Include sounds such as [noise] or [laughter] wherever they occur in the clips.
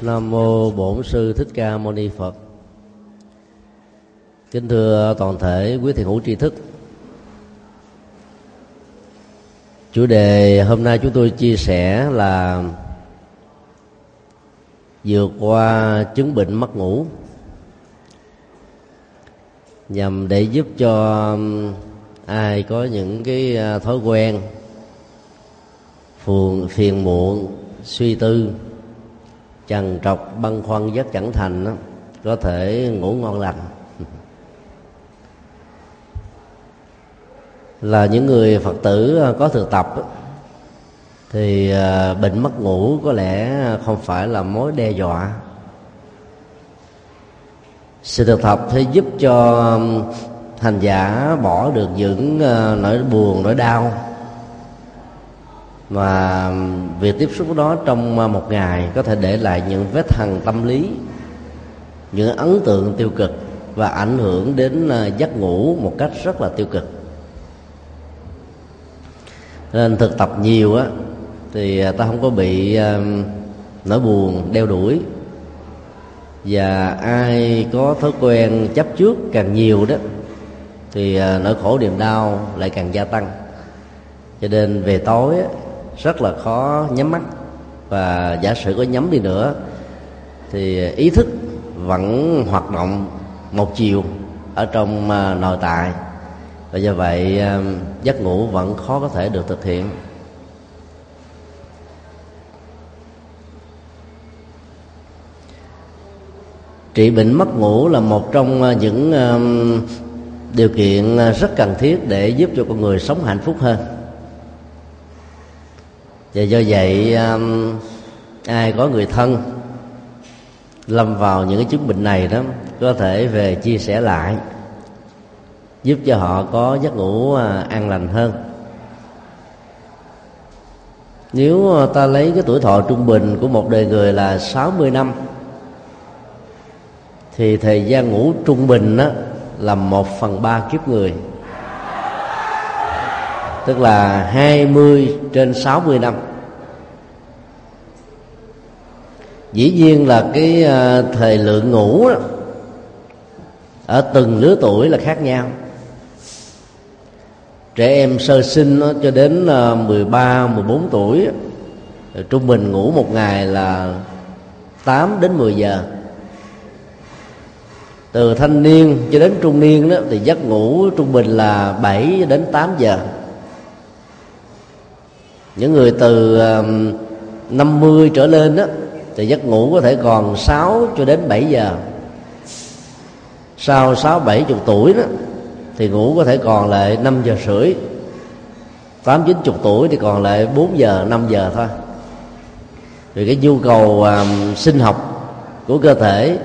Nam mô Bổn sư Thích Ca Mâu Ni Phật. Kính thưa toàn thể quý thiền hữu tri thức. Chủ đề hôm nay chúng tôi chia sẻ là vượt qua chứng bệnh mất ngủ nhằm để giúp cho um, ai có những cái uh, thói quen, phiền phiền muộn, suy tư trằn trọc băn khoăn giấc chẳng thành đó, có thể ngủ ngon lành. [laughs] Là những người phật tử à, có thực tập thì à, bệnh mất ngủ có lẽ không phải là mối đe dọa. Sự thực tập sẽ giúp cho hành giả bỏ được những à, nỗi buồn nỗi đau và việc tiếp xúc đó trong à, một ngày có thể để lại những vết hằn tâm lý, những ấn tượng tiêu cực và ảnh hưởng đến à, giấc ngủ một cách rất là tiêu cực. Nên thực tập nhiều á, thì à, ta không có bị nỗi buồn, đeo đuổi. Và ai có thói quen chấp trước càng nhiều đó, thì nỗi khổ niềm đau lại càng gia tăng. Cho nên về tối rất là khó nhắm mắt. Và giả sử có nhắm đi nữa, thì ý thức vẫn hoạt động một chiều ở trong à, nội tại. Và do vậy à, giấc ngủ vẫn khó có thể được thực hiện. Trị bệnh mất ngủ là một trong à, những điều kiện rất cần thiết để giúp cho con người sống hạnh phúc hơn và do vậy um, ai có người thân lâm vào những cái chứng bệnh này đó có thể về chia sẻ lại giúp cho họ có giấc ngủ à, an lành hơn. Nếu ta lấy cái tuổi thọ trung bình của một đời người là 60 năm thì thời gian ngủ trung bình đó là một phần ba kiếp người tức là 20 trên 60 năm. Dĩ nhiên là cái ờ, thời lượng ngủ đó, ở từng lứa tuổi là khác nhau. Trẻ em sơ sinh đó, cho đến ờ, 13, 14 tuổi trung bình ngủ một ngày là 8 đến 10 giờ. Từ thanh niên cho đến trung niên đó thì giấc ngủ trung bình là 7 đến 8 giờ những người từ 50 trở lên đó thì giấc ngủ có thể còn 6 cho đến 7 giờ. Sau 6 70 tuổi đó thì ngủ có thể còn lại 5 giờ rưỡi. 8 90 tuổi thì còn lại 4 giờ 5 giờ thôi. Vì cái nhu cầu um, sinh học của cơ thể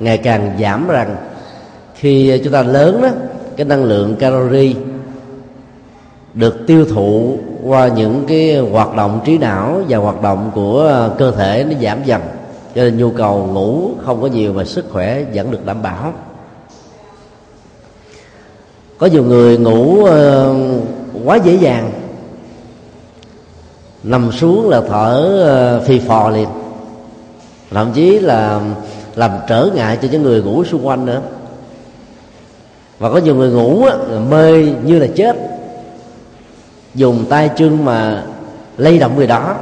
ngày càng giảm rằng khi chúng ta lớn đó cái năng lượng calorie được tiêu thụ qua những cái hoạt động trí não và hoạt động của ờ, cơ thể nó giảm dần. Cho nên nhu cầu ngủ không có nhiều và sức khỏe vẫn được đảm bảo. Có nhiều người ngủ ờ, quá dễ dàng. Nằm xuống là thở ờ, phì phò liền. Thậm chí là làm trở ngại cho những người ngủ xung quanh nữa. Và có nhiều người ngủ mê như là chết dùng tay chân mà lay động người đó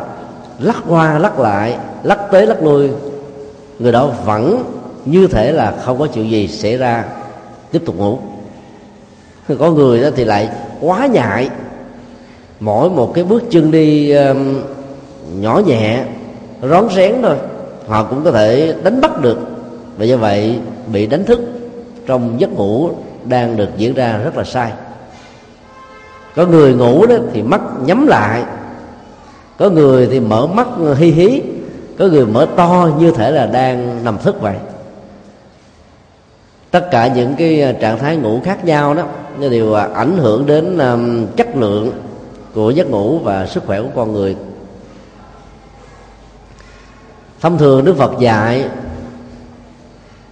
lắc qua lắc lại lắc tới lắc lui. Người đó vẫn như thể là không có chuyện gì xảy ra tiếp tục ngủ. [laughs] Có người đó thì lại quá nhại mỗi một cái bước chân đi um, nhỏ nhẹ rón rén thôi họ cũng có thể đánh bắt được. Và do vậy bị đánh thức trong giấc ngủ đang được diễn ra rất là sai có người ngủ đó thì mắt nhắm lại. Có người thì mở mắt hi hí. Có người mở to như thể là đang nằm thức vậy. Tất cả những cái à, trạng thái ngủ khác nhau đó, nó đều à, ảnh hưởng đến à, chất lượng của giấc ngủ và sức khỏe của con người. Thông thường đức phật dạy,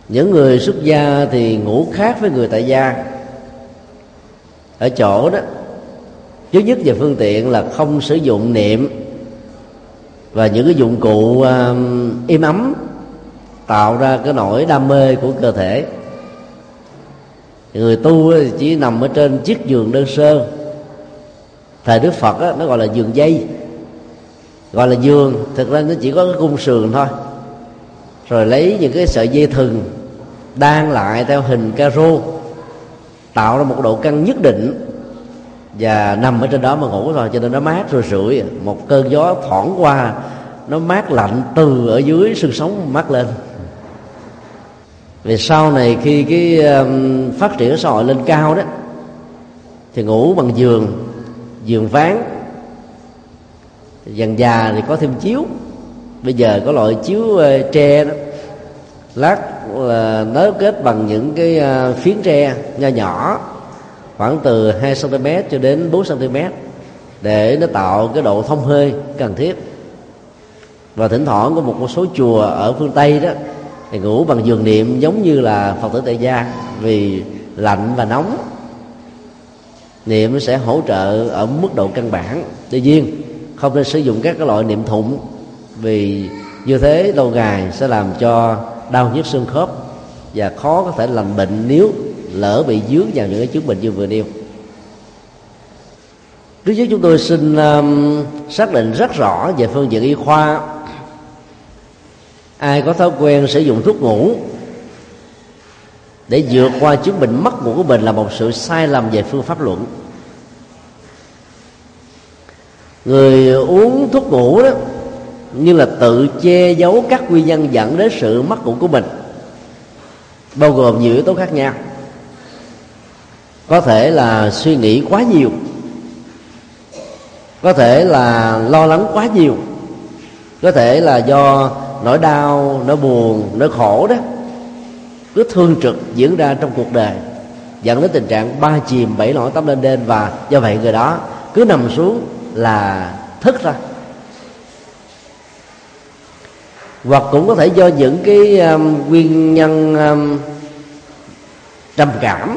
những người xuất gia thì ngủ khác với người tại gia. Ở chỗ đó trước nhất về phương tiện là không sử dụng niệm và những cái dụng cụ um, im ấm tạo ra cái nỗi đam mê của cơ thể. Người tu chỉ nằm ở trên chiếc giường đơn sơ. Thời đức phật đó, nó gọi là giường dây gọi là giường. Thực ra nó chỉ có cái cung sườn thôi. Rồi lấy những cái sợi dây thừng đan lại theo hình caro tạo ra một độ căng nhất định và nằm ở trên đó mà ngủ rồi cho nên nó mát rồi rượi. Một cơn gió thoảng qua, nó mát lạnh từ ở dưới xương sống mát lên. Về sau này khi cái um, phát triển xã hội lên cao đó, thì ngủ bằng giường giường ván. Dần già thì có thêm chiếu. Bây giờ có loại chiếu uh, tre đó. Lát là nới kết bằng những cái uh, phiến tre nho nhỏ khoảng từ 2 cm cho đến 4 cm để nó tạo cái độ thông hơi cần thiết. Và thỉnh thoảng có một số chùa ở phương tây đó, thì ngủ bằng giường niệm giống như là phật tử tại gia, vì lạnh và nóng. Niệm sẽ hỗ trợ ở mức độ căn bản. Tuy nhiên, không nên sử dụng các cái loại niệm thụng, vì như thế lâu ngày sẽ làm cho đau nhức xương khớp và khó có thể lành bệnh nếu lỡ bị dướng vào những cái chứng bệnh như vừa nêu. Trước nhất chúng tôi xin um, xác định rất rõ về phương diện y khoa. Ai có thói quen sử dụng thuốc ngủ để vượt qua chứng bệnh mất ngủ của mình là một sự sai lầm về phương pháp luận. Người uống thuốc ngủ đó như là tự che giấu các nguyên nhân dẫn đến sự mất ngủ của mình bao gồm nhiều yếu tố khác nhau có thể là suy nghĩ quá nhiều. Có thể là lo lắng quá nhiều. Có thể là do nỗi đau nỗi buồn nỗi khổ đó cứ thương trực diễn ra trong cuộc đời dẫn đến tình trạng ba chìm bảy nổi tắm lên đêm và do vậy người đó cứ nằm xuống là thức ra. Hoặc cũng có thể do những cái um, nguyên nhân um, trầm cảm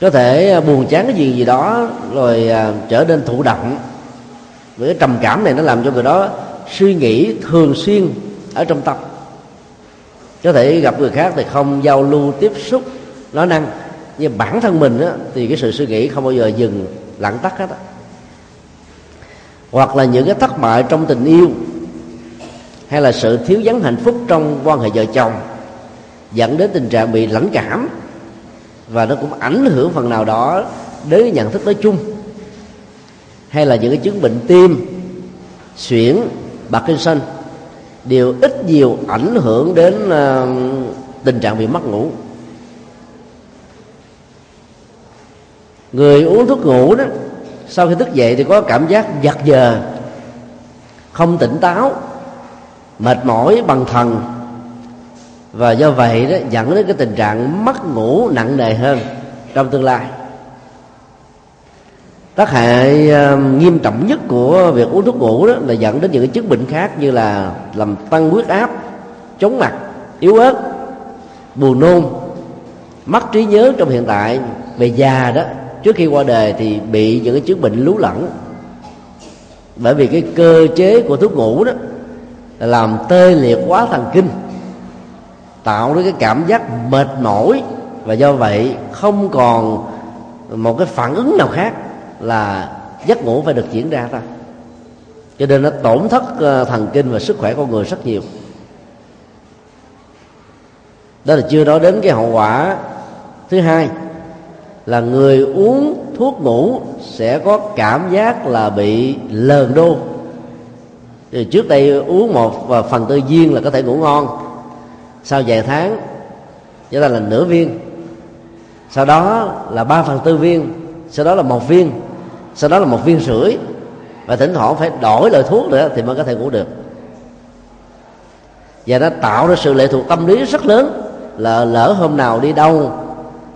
có thể à, buồn chán cái gì gì đó rồi à, trở nên thụ động. Với cái trầm cảm này nó làm cho người đó suy nghĩ thường xuyên ở trong tâm. Có thể gặp người khác thì không giao lưu tiếp xúc nói năng. Nhưng bản thân mình á, thì cái sự suy nghĩ không bao giờ dừng lặng tắt hết á. Hoặc là những cái thất bại trong tình yêu hay là sự thiếu vắng hạnh phúc trong quan hệ vợ chồng dẫn đến tình trạng bị lãnh cảm và nó cũng ảnh hưởng phần nào đó đến nhận thức nói chung. Hay là những cái chứng bệnh tim suyễn Parkinson đều ít nhiều ảnh hưởng đến uh, tình trạng bị mất ngủ. Người uống thuốc ngủ đó sau khi thức dậy thì có cảm giác giật giờ không tỉnh táo mệt mỏi bằng thần và do vậy đó dẫn đến cái tình trạng mất ngủ nặng nề hơn trong tương lai. Tác hại uh, nghiêm trọng nhất của việc uống thuốc ngủ đó là dẫn đến những cái chứng bệnh khác như là làm tăng huyết áp chóng mặt yếu ớt buồn nôn mất trí nhớ trong hiện tại. Về già đó trước khi qua đời thì bị những cái chứng bệnh lú lẫn. Bởi vì cái cơ chế của thuốc ngủ đó là làm tê liệt quá thần kinh tạo ra cái cảm giác mệt mỏi và do vậy không còn một cái phản ứng nào khác là giấc ngủ phải được diễn ra ra cho nên nó tổn thất ờ, thần kinh và sức khỏe con người rất nhiều. Đó là chưa nói đến cái hậu quả thứ hai là người uống thuốc ngủ sẽ có cảm giác là bị lờn đô thì trước đây uống một và phần tư viên là có thể ngủ ngon sau vài tháng chúng ta là nửa viên. Sau đó là ba phần tư viên, sau đó là một viên, sau đó là một viên rưỡi. Và thỉnh thoảng phải đổi loại thuốc nữa thì mới có thể ngủ được. Và nó tạo ra sự lệ thuộc tâm lý rất lớn là lỡ hôm nào đi đâu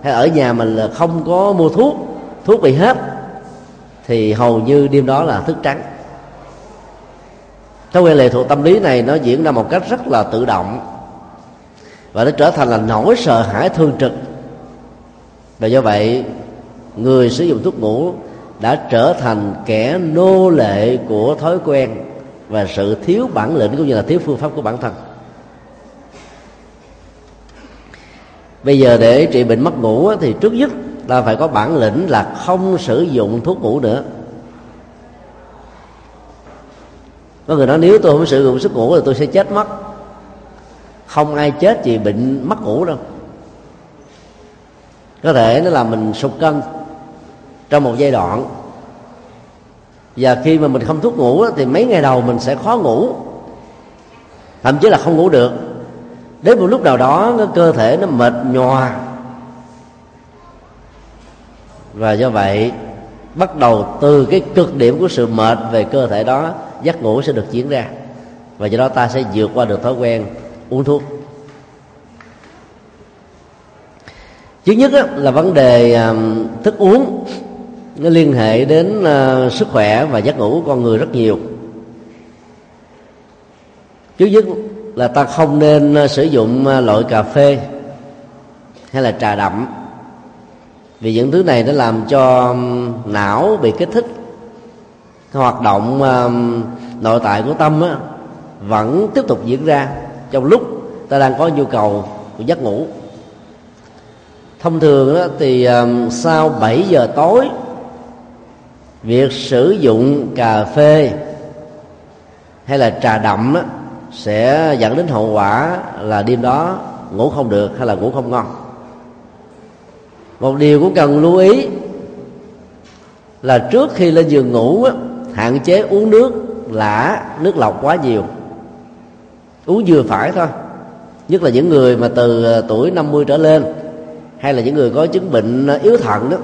hay ở nhà mình là không có mua thuốc thuốc bị hết, thì hầu như đêm đó là thức trắng. Thói quen lệ thuộc tâm lý này nó diễn ra một cách rất là tự động và nó trở thành là nỗi sợ hãi thương trực. Và do vậy, người sử dụng thuốc ngủ đã trở thành kẻ nô lệ của thói quen và sự thiếu bản lĩnh cũng như là thiếu phương pháp của bản thân. Bây giờ để trị bệnh mất ngủ thì trước nhất ta phải có bản lĩnh là không sử dụng thuốc ngủ nữa. Có người nói, nếu tôi không sử dụng thuốc ngủ thì tôi sẽ chết mất không ai chết vì bệnh mất ngủ đâu. Có thể nó làm mình sụt cân trong một giai đoạn. Và khi mà mình không thuốc ngủ thì mấy ngày đầu mình sẽ khó ngủ. Thậm chí là không ngủ được. Đến một lúc nào đó, cái cơ thể nó mệt nhòa. Và do vậy, bắt đầu từ cái cực điểm của sự mệt về cơ thể đó, giấc ngủ sẽ được diễn ra. Và do đó ta sẽ vượt qua được thói quen uống thuốc. Thứ nhất là vấn đề thức uống. Nó liên hệ đến ờ, sức khỏe và giấc ngủ của con người rất nhiều. Thứ nhất là ta không nên ờ, sử dụng ờ, loại cà phê hay là trà đậm. Vì những thứ này nó làm cho não bị kích thích. Hoạt động nội tại của tâm á, vẫn tiếp tục diễn ra trong lúc ta đang có nhu cầu của giấc ngủ. Thông thường đó, thì sau 7 giờ tối việc sử dụng cà phê hay là trà đậm đó, sẽ dẫn đến hậu quả là đêm đó ngủ không được hay là ngủ không ngon. Một điều cũng cần lưu ý là trước khi lên giường ngủ hạn chế uống nước lã nước lọc quá nhiều uống vừa phải thôi. Nhất là những người mà từ ờ, tuổi 50 trở lên, hay là những người có chứng bệnh ờ, yếu thận đó,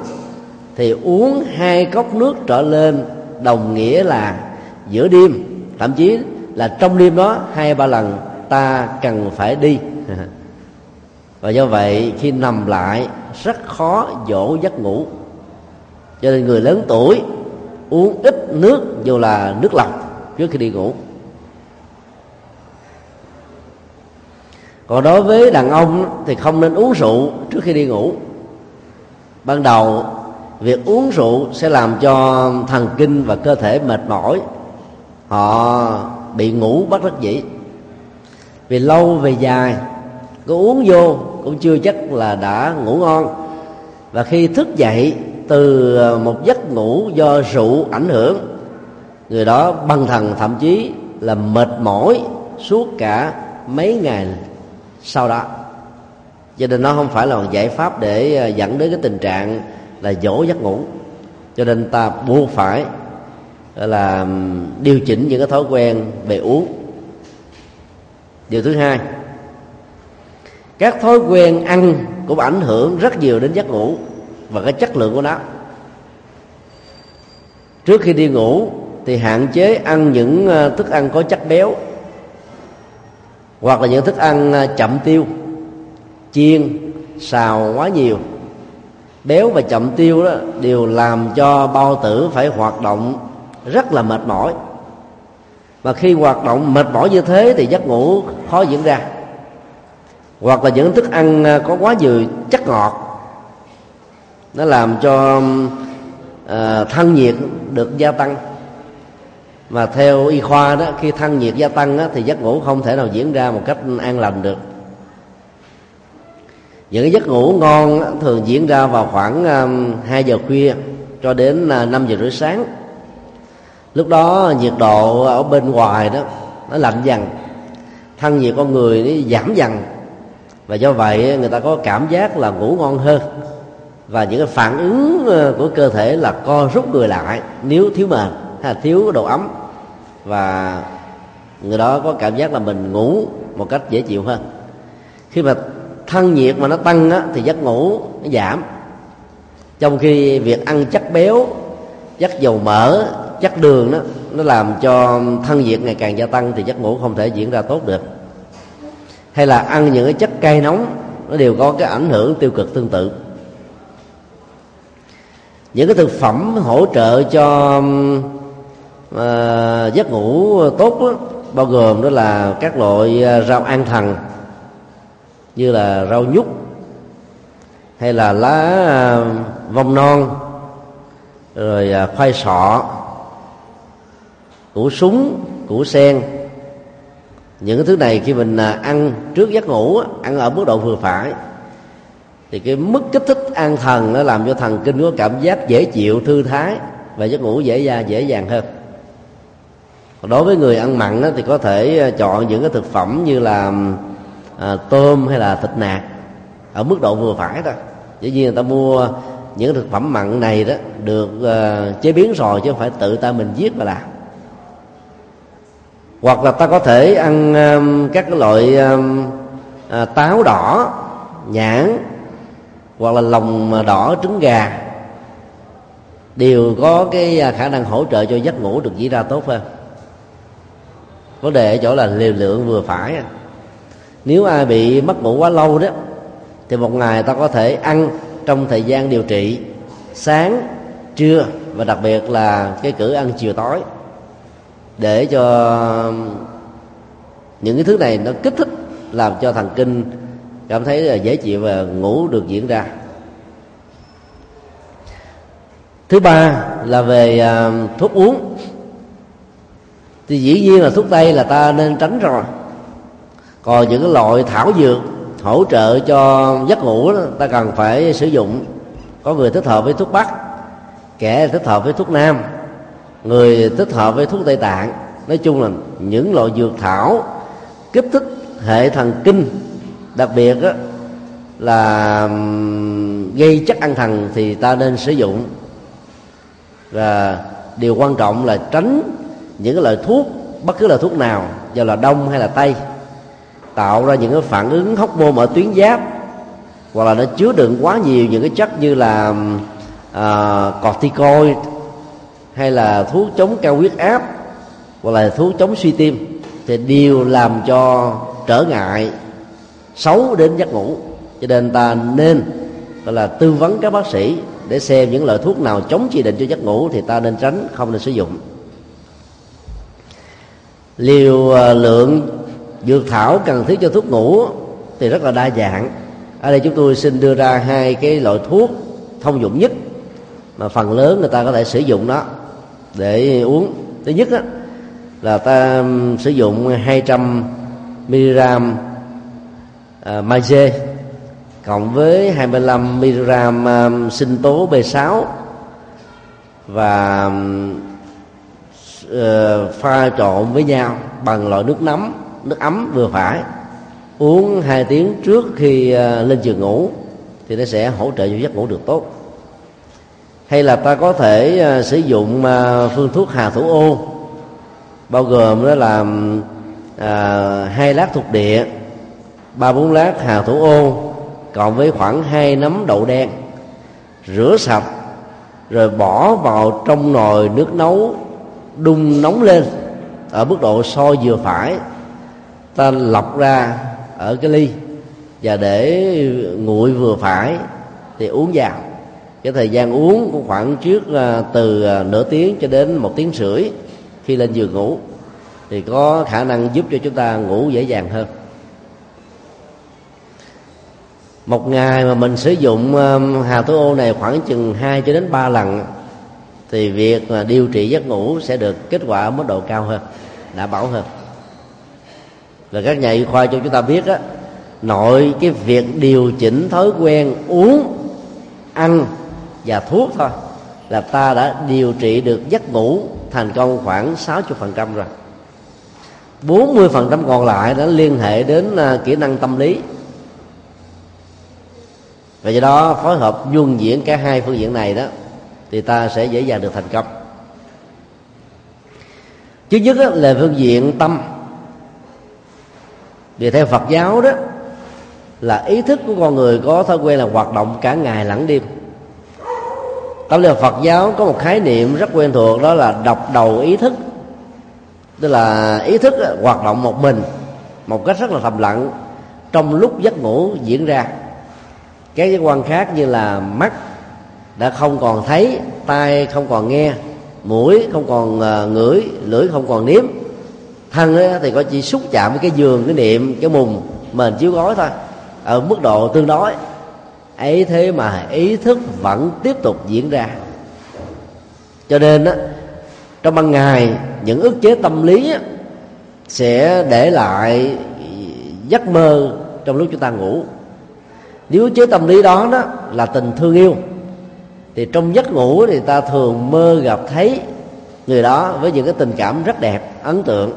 thì uống hai cốc nước trở lên đồng nghĩa là giữa đêm, thậm chí là trong đêm đó hai ba lần ta cần phải đi. [laughs] Và do vậy, khi nằm lại, rất khó dỗ giấc ngủ. Cho nên người lớn tuổi uống ít nước, dù là nước lọc trước khi đi ngủ. Còn đối với đàn ông thì không nên uống rượu trước khi đi ngủ. Ban đầu, việc uống rượu sẽ làm cho thần kinh và cơ thể mệt mỏi. Họ bị ngủ bất đắc dĩ. Vì lâu, về dài có uống vô cũng chưa chắc là đã ngủ ngon. Và khi thức dậy, từ ờ, một giấc ngủ do rượu ảnh hưởng, người đó băng thần, thậm chí là mệt mỏi suốt cả mấy ngày sau đó cho nên nó không phải là một giải pháp để ờ, dẫn đến cái tình trạng là dỗ giấc ngủ. Cho nên ta buộc phải là điều chỉnh những cái thói quen về uống. Điều thứ hai, các thói quen ăn cũng ảnh hưởng rất nhiều đến giấc ngủ và cái chất lượng của nó. Trước khi đi ngủ thì hạn chế ăn những ờ, thức ăn có chất béo hoặc là những thức ăn à, chậm tiêu chiên xào quá nhiều. Béo và chậm tiêu đó đều làm cho bao tử phải hoạt động rất là mệt mỏi. Và khi hoạt động mệt mỏi như thế thì giấc ngủ khó diễn ra. Hoặc là những thức ăn à, có quá nhiều chất ngọt nó làm cho uh, thân nhiệt được gia tăng mà theo y khoa đó khi thân nhiệt gia tăng đó, thì giấc ngủ không thể nào diễn ra một cách an lành được. Những cái giấc ngủ ngon thường diễn ra vào khoảng um, 2 giờ khuya cho đến à, uh, 5 giờ rưỡi sáng. Lúc đó nhiệt độ ở bên ngoài đó nó lạnh dần thân nhiệt con người nó giảm dần. Và do vậy người ta có cảm giác là ngủ ngon hơn. Và những cái phản ứng ờ, của cơ thể là co rút người lại nếu thiếu mền hay là thiếu độ ấm và người đó có cảm giác là mình ngủ một cách dễ chịu hơn. Khi mà thân nhiệt mà nó tăng á, thì giấc ngủ nó giảm. Trong khi việc ăn chất béo chất dầu mỡ chất đường đó nó làm cho thân nhiệt ngày càng gia tăng thì giấc ngủ không thể diễn ra tốt được. Hay là ăn những cái chất cay nóng nó đều có cái ảnh hưởng tiêu cực tương tự. Những cái thực phẩm hỗ trợ cho à, giấc ngủ tốt đó, bao gồm đó là các loại ờ, rau an thần như là rau nhút hay là lá ờ, vong non rồi khoai sọ củ súng củ sen. Những cái thứ này khi mình ăn trước giấc ngủ ăn ở mức độ vừa phải thì cái mức kích thích an thần nó làm cho thần kinh có cảm giác dễ chịu thư thái và giấc ngủ dễ dàng dễ dàng hơn đối với người ăn mặn đó, thì có thể ờ, chọn những cái thực phẩm như là à, tôm hay là thịt nạc ở mức độ vừa phải thôi. Dĩ nhiên người ta mua những thực phẩm mặn này đó được uh, chế biến rồi chứ không phải tự ta mình giết mà làm. Hoặc là ta có thể ăn um, các cái loại um, à, táo đỏ nhãn hoặc là lòng đỏ trứng gà. Đều có cái à, khả năng hỗ trợ cho giấc ngủ được diễn ra tốt hơn vấn đề ở chỗ là liều lượng vừa phải. Nếu ai bị mất ngủ quá lâu đó, thì một ngày ta có thể ăn trong thời gian điều trị sáng, trưa và đặc biệt là cái cử ăn chiều tối. Để cho những cái thứ này nó kích thích, làm cho thần kinh cảm thấy là dễ chịu và ngủ được diễn ra. Thứ ba là về à, thuốc uống thì dĩ nhiên là thuốc tây là ta nên tránh rồi. Còn những cái loại thảo dược hỗ trợ cho giấc ngủ đó, ta cần phải sử dụng. Có người thích hợp với thuốc bắc kẻ thích hợp với thuốc nam người thích hợp với thuốc tây tạng. Nói chung là những loại dược thảo kích thích hệ thần kinh đặc biệt đó, là gây chất ăn thần thì ta nên sử dụng. Và điều quan trọng là tránh những cái loại thuốc bất cứ loại thuốc nào do là đông hay là tây tạo ra những cái phản ứng hóc môn ở tuyến giáp hoặc là nó chứa đựng quá nhiều những cái chất như là uh, corticoid hay là thuốc chống cao huyết áp hoặc là thuốc chống suy tim thì đều làm cho trở ngại xấu đến giấc ngủ. Cho nên ta nên gọi là tư vấn các bác sĩ để xem những loại thuốc nào chống chỉ định cho giấc ngủ thì ta nên tránh không nên sử dụng liều à, lượng dược thảo cần thiết cho thuốc ngủ thì rất là đa dạng. Ở đây chúng tôi xin đưa ra hai cái loại thuốc thông dụng nhất mà phần lớn người ta có thể sử dụng nó để uống. Thứ nhất đó, là ta sử dụng 200 mg à, magie cộng với 25 mg um, sinh tố B6 và Ờ, pha trộn với nhau bằng loại nước nóng nước ấm vừa phải. Uống hai tiếng trước khi ờ, lên giường ngủ thì nó sẽ hỗ trợ cho giấc ngủ được tốt. Hay là ta có thể ờ, sử dụng phương thuốc hà thủ ô, bao gồm đó là hai lát thuộc địa, ba bốn lát hà thủ ô còn với khoảng hai nắm đậu đen, rửa sạch, rồi bỏ vào trong nồi nước nấu đun nóng lên. Ở mức độ sôi vừa phải, ta lọc ra ở cái ly. Và để nguội vừa phải, thì uống vào. Cái thời gian uống cũng khoảng trước à, từ à, nửa tiếng cho đến một tiếng rưỡi khi lên giường ngủ. Thì có khả năng giúp cho chúng ta ngủ dễ dàng hơn. Một ngày mà mình sử dụng hà tố ô này khoảng chừng 2 cho đến 3 lần thì việc mà điều trị giấc ngủ sẽ được kết quả ở mức độ cao hơn, đảm bảo hơn. Và các nhà y khoa cho chúng ta biết á, nội cái việc điều chỉnh thói quen uống, ăn và thuốc thôi là ta đã điều trị được giấc ngủ thành công khoảng 60% rồi. 40% còn lại đã liên hệ đến à, kỹ năng tâm lý. Và do đó phối hợp dung diễn cả hai phương diện này đó thì ta sẽ dễ dàng được thành công. Thứ nhất là phương diện tâm. Vì theo phật giáo đó, là ý thức của con người có thói quen là hoạt động cả ngày lẫn đêm. Tâm lý phật giáo có một khái niệm rất quen thuộc, đó là độc đầu ý thức. Tức là ý thức hoạt động một mình, một cách rất là thầm lặng, trong lúc giấc ngủ diễn ra. Các giác quan khác như là mắt đã không còn thấy tai không còn nghe mũi không còn ờ, ngửi lưỡi không còn nếm. Thân thì có chỉ xúc chạm với cái giường cái niệm cái mùng mền chiếu gói thôi. Ở mức độ tương đối. Ấy thế mà ý thức vẫn tiếp tục diễn ra. Cho nên á trong ban ngày những ức chế tâm lý á, sẽ để lại giấc mơ trong lúc chúng ta ngủ. Nếu chế tâm lý đó đó là tình thương yêu thì trong giấc ngủ thì ta thường mơ gặp thấy người đó với những cái tình cảm rất đẹp ấn tượng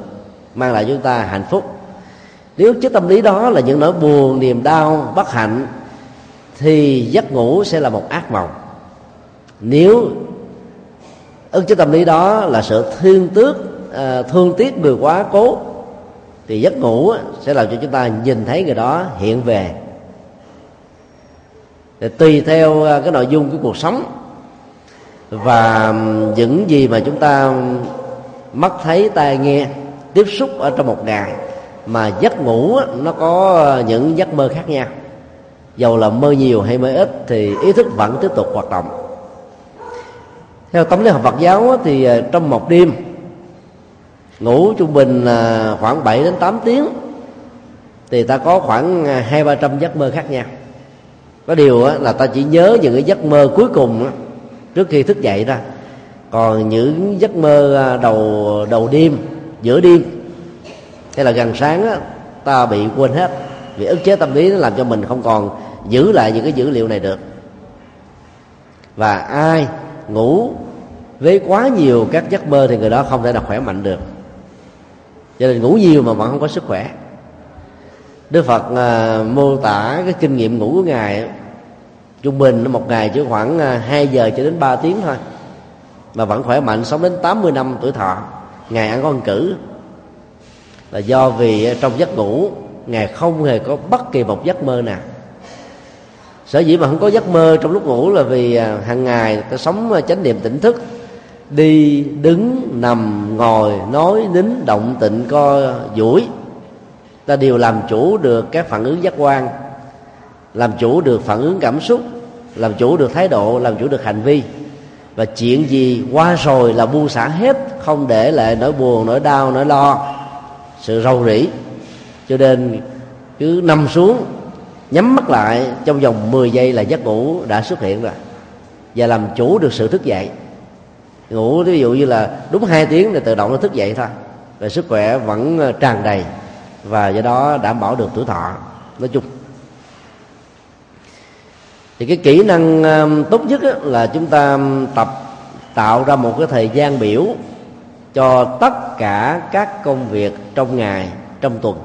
mang lại cho chúng ta hạnh phúc. Nếu chất tâm lý đó là những nỗi buồn niềm đau bất hạnh thì giấc ngủ sẽ là một ác mộng. Nếu ức chất tâm lý đó là sự thương tước à, thương tiếc người quá cố thì giấc ngủ sẽ làm cho chúng ta nhìn thấy người đó hiện về để tùy theo à, cái nội dung của cuộc sống. Và những gì mà chúng ta mắt thấy, tai nghe, tiếp xúc ở trong một ngày mà giấc ngủ nó có à, những giấc mơ khác nhau. Dầu là mơ nhiều hay mơ ít thì ý thức vẫn tiếp tục hoạt động. Theo tấm lý học Phật giáo thì à, trong một đêm, ngủ trung bình khoảng 7 đến 8 tiếng, thì ta có khoảng hai ba trăm giấc mơ khác nhau có điều là ta chỉ nhớ những cái giấc mơ cuối cùng trước khi thức dậy ra. Còn những giấc mơ à, đầu đầu đêm, giữa đêm, hay là gần sáng ta bị quên hết. Vì ức chế tâm lý nó làm cho mình không còn giữ lại những cái dữ liệu này được. Và ai ngủ với quá nhiều các giấc mơ thì người đó không thể nào khỏe mạnh được. Cho nên ngủ nhiều mà vẫn không có sức khỏe. Đức Phật à, mô tả cái kinh nghiệm ngủ của ngài trung bình một ngày chỉ khoảng à, 2 giờ cho đến 3 tiếng thôi mà vẫn khỏe mạnh sống đến 80 năm tuổi thọ. Ngài ăn con cử. Là do vì à, trong giấc ngủ ngài không hề có bất kỳ một giấc mơ nào. Sở dĩ mà không có giấc mơ trong lúc ngủ là vì à, hàng ngày ta sống chánh niệm tỉnh thức đi đứng nằm ngồi nói nín động tịnh co duỗi ta đều làm chủ được các phản ứng giác quan, làm chủ được phản ứng cảm xúc, làm chủ được thái độ, làm chủ được hành vi. Và chuyện gì qua rồi là buông xả hết, không để lại nỗi buồn, nỗi đau, nỗi lo, sự rầu rĩ. Cho nên cứ nằm xuống, nhắm mắt lại, trong vòng 10 giây là giấc ngủ đã xuất hiện rồi. Và làm chủ được sự thức dậy. Ngủ ví dụ như là đúng hai tiếng thì tự động nó thức dậy thôi. Và sức khỏe vẫn tràn đầy và do đó đảm bảo được tuổi thọ. Nói chung, thì cái kỹ năng um, tốt nhất là chúng ta um, tập, tạo ra một cái thời gian biểu cho tất cả các công việc trong ngày, trong tuần.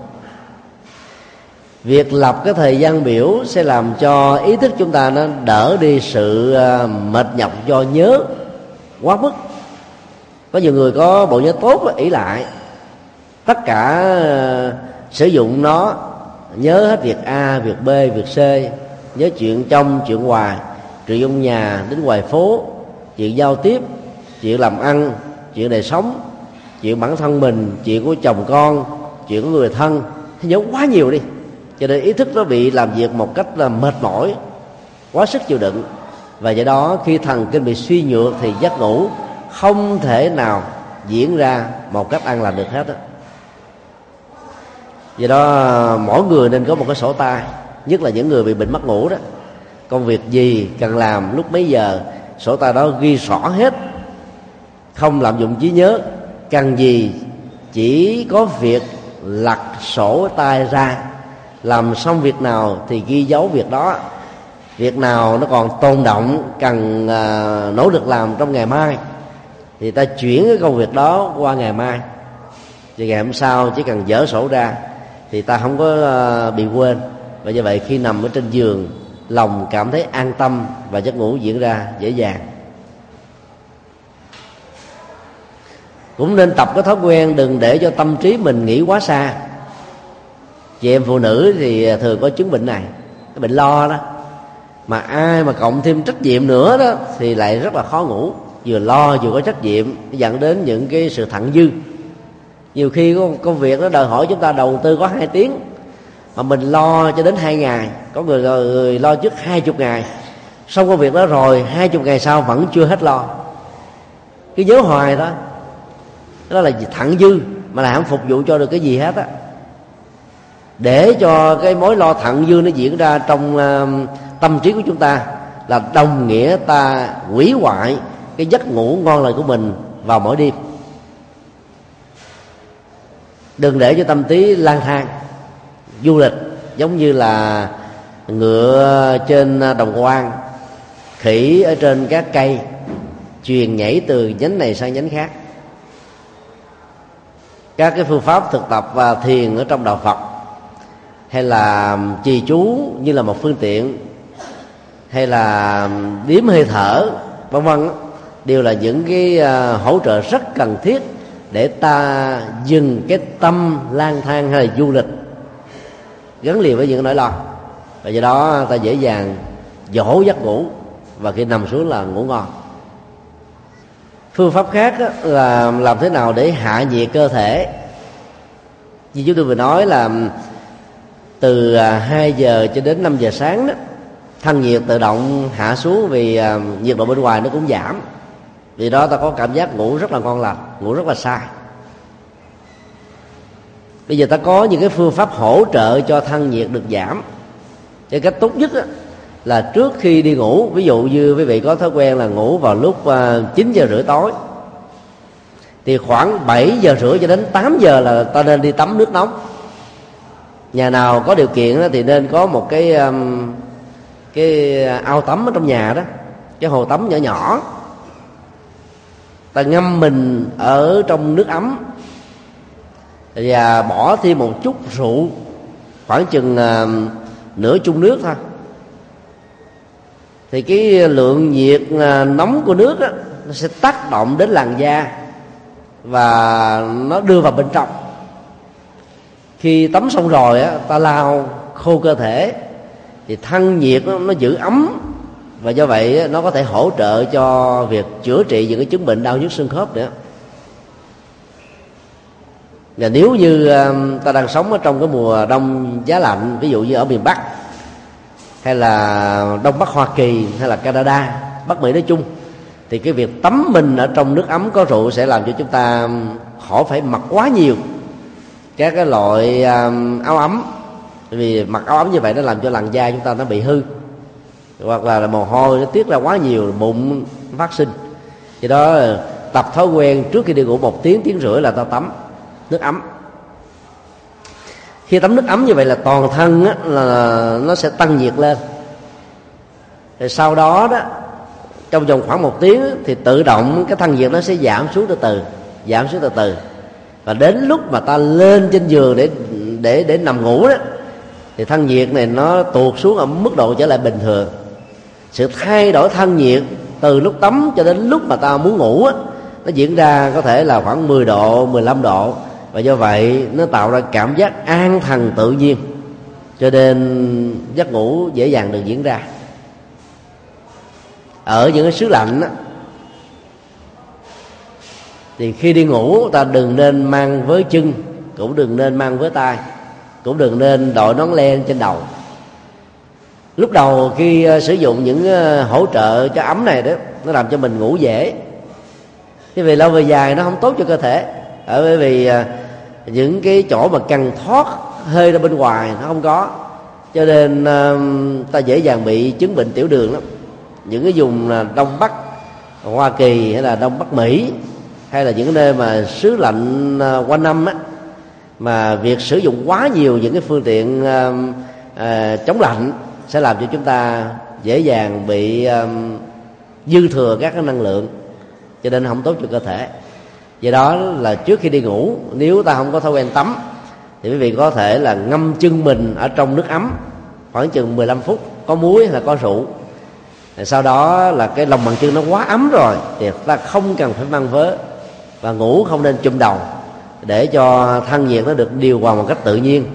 Việc lập cái thời gian biểu sẽ làm cho ý thức chúng ta nó đỡ đi sự uh, mệt nhọc, do nhớ, quá mức. Có nhiều người có bộ nhớ tốt ý lại. Tất cả sử dụng nó, nhớ hết việc a, việc b, việc c, nhớ chuyện trong, chuyện ngoài, chuyện trong nhà, đến ngoài phố, chuyện giao tiếp, chuyện làm ăn, chuyện đời sống, chuyện bản thân mình, chuyện của chồng con, chuyện của người thân. Nhớ quá nhiều đi. Cho nên ý thức nó bị làm việc một cách là mệt mỏi, quá sức chịu đựng. Và do đó khi thần kinh bị suy nhược thì giấc ngủ không thể nào diễn ra một cách an lành được hết đó do đó mỗi người nên có một cái sổ tay nhất là những người bị bệnh mất ngủ đó. Công việc gì cần làm lúc mấy giờ sổ tay đó ghi rõ hết. Không lạm dụng trí nhớ cần gì chỉ có việc lật sổ tay ra. Làm xong việc nào thì ghi dấu việc đó. Việc nào nó còn tồn động cần uh, nỗ lực làm trong ngày mai thì ta chuyển cái công việc đó qua ngày mai. Thì ngày hôm sau chỉ cần dỡ sổ ra thì ta không có ờ, bị quên. Và do vậy khi nằm ở trên giường, lòng cảm thấy an tâm và giấc ngủ diễn ra dễ dàng. Cũng nên tập cái thói quen đừng để cho tâm trí mình nghĩ quá xa. Chị em phụ nữ thì ờ, thường có chứng bệnh này, cái bệnh lo đó. Mà ai mà cộng thêm trách nhiệm nữa đó thì lại rất là khó ngủ. Vừa lo vừa có trách nhiệm dẫn đến những cái sự thẳng dư nhiều khi có công việc nó đòi hỏi chúng ta đầu tư có hai tiếng mà mình lo cho đến hai ngày. Có người, người lo trước hai chục ngày. Xong công việc đó rồi hai chục ngày sau vẫn chưa hết lo. Cái nhớ hoài đó đó là thẳng dư mà là không phục vụ cho được cái gì hết á. Để cho cái mối lo thẳng dư nó diễn ra trong uh, tâm trí của chúng ta là đồng nghĩa ta hủy hoại cái giấc ngủ ngon lành của mình vào mỗi đêm đừng để cho tâm trí lang thang. Du lịch, giống như là ngựa trên đồng quan khỉ ở trên các cây truyền nhảy từ nhánh này sang nhánh khác. Các cái phương pháp thực tập và thiền ở trong đạo phật, hay là trì chú như là một phương tiện, hay là điếm hơi thở, vân vân đều là những cái à, hỗ trợ rất cần thiết để ta dừng cái tâm lang thang hay là du lịch. Gắn liền với những nỗi lo. Và do đó ta dễ dàng dỗ giấc ngủ và khi nằm xuống là ngủ ngon. Phương pháp khác là làm thế nào để hạ nhiệt cơ thể. Như chúng tôi vừa nói là từ à, 2 giờ cho đến 5 giờ sáng đó, thân nhiệt tự động hạ xuống vì à, nhiệt độ bên ngoài nó cũng giảm vì đó ta có cảm giác ngủ rất là ngon lành, ngủ rất là sai. Bây giờ ta có những cái phương pháp hỗ trợ cho thân nhiệt được giảm. Cái cách tốt nhất là trước khi đi ngủ, ví dụ như quý vị có thói quen là ngủ vào lúc à, 9 giờ rưỡi tối, thì khoảng 7 giờ rưỡi cho đến 8 giờ là ta nên đi tắm nước nóng. Nhà nào có điều kiện thì nên có một cái um, cái ao tắm ở trong nhà đó, cái hồ tắm nhỏ nhỏ ta ngâm mình ở trong nước ấm và bỏ thêm một chút rượu khoảng chừng uh, nửa chung nước thôi. Thì cái lượng nhiệt uh, nóng của nước đó, nó sẽ tác động đến làn da và nó đưa vào bên trong. Khi tắm xong rồi á ta lao khô cơ thể thì thân nhiệt nó, nó giữ ấm và do vậy nó có thể hỗ trợ cho việc chữa trị những cái chứng bệnh đau nhức xương khớp nữa. Và nếu như um, ta đang sống ở trong cái mùa đông giá lạnh, ví dụ như ở miền bắc, hay là đông bắc hoa kỳ, hay là canada, bắc mỹ nói chung, thì cái việc tắm mình ở trong nước ấm có rượu sẽ làm cho chúng ta um, khỏi phải mặc quá nhiều các cái loại um, áo ấm. Vì mặc áo ấm như vậy nó làm cho làn da chúng ta nó bị hư hoặc là mồ hôi nó tiết ra quá nhiều bụng phát sinh. Do đó tập thói quen trước khi đi ngủ một tiếng tiếng rưỡi là ta tắm nước ấm. Khi tắm nước ấm như vậy là toàn thân á, là nó sẽ tăng nhiệt lên. Rồi sau đó đó trong vòng khoảng một tiếng thì tự động cái thân nhiệt nó sẽ giảm xuống từ từ giảm xuống từ từ. Và đến lúc mà ta lên trên giường để để để nằm ngủ đó thì thân nhiệt này nó tuột xuống ở mức độ trở lại bình thường sự thay đổi thân nhiệt từ lúc tắm cho đến lúc mà ta muốn ngủ á nó diễn ra có thể là khoảng 10 độ 15 độ. Và do vậy nó tạo ra cảm giác an thần tự nhiên cho nên giấc ngủ dễ dàng được diễn ra. Ở những cái xứ lạnh á, thì khi đi ngủ ta đừng nên mang với chân cũng đừng nên mang với tay cũng đừng nên đội nón len trên đầu lúc đầu khi ờ, sử dụng những ờ, hỗ trợ cho ấm này đó, nó làm cho mình ngủ dễ. Thế vì lâu về dài nó không tốt cho cơ thể. Ở bởi vì những cái chỗ mà cần thoát hơi ra bên ngoài nó không có. Cho nên ta dễ dàng bị chứng bệnh tiểu đường lắm. Những cái vùng đông bắc, hoa kỳ hay là đông bắc mỹ, hay là những nơi mà xứ lạnh quanh năm á, mà việc sử dụng quá nhiều những cái phương tiện chống lạnh sẽ làm cho chúng ta dễ dàng bị um, dư thừa các cái năng lượng cho nên không tốt cho cơ thể. Do đó là trước khi đi ngủ nếu ta không có thói quen tắm thì quý vị có thể là ngâm chân mình ở trong nước ấm khoảng chừng 15 phút có muối hay là có rượu. Sau đó là cái lòng bàn chân nó quá ấm rồi thì ta không cần phải mang vớ và ngủ không nên chùm đầu để cho thân nhiệt nó được điều hòa một cách tự nhiên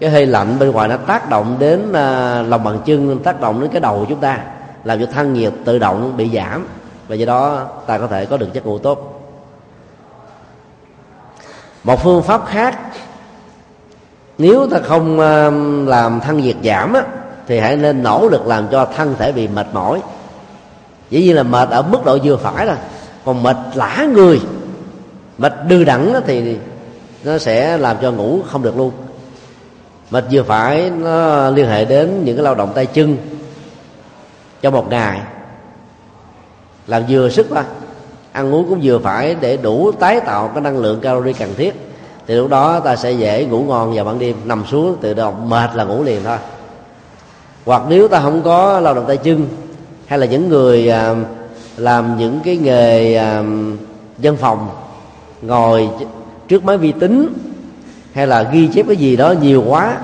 cái hơi lạnh bên ngoài nó tác động đến à, lòng bàn chân tác động đến cái đầu của chúng ta làm cho thân nhiệt tự động bị giảm. Và do đó ta có thể có được giấc ngủ tốt. Một phương pháp khác nếu ta không à, làm thân nhiệt giảm á, thì hãy nên nỗ lực làm cho thân thể bị mệt mỏi. Dĩ nhiên là mệt ở mức độ vừa phải là còn mệt lã người mệt đư đẳng thì nó sẽ làm cho ngủ không được luôn mệt vừa phải nó liên hệ đến những cái lao động tay chân trong một ngày. Làm vừa sức thôi ăn uống cũng vừa phải để đủ tái tạo cái năng lượng calorie cần thiết. Thì lúc đó ta sẽ dễ ngủ ngon vào ban đêm, nằm xuống tự động mệt là ngủ liền thôi. Hoặc nếu ta không có lao động tay chân, hay là những người à, làm những cái nghề à, dân phòng, ngồi trước máy vi tính hay là ghi chép cái gì đó nhiều quá.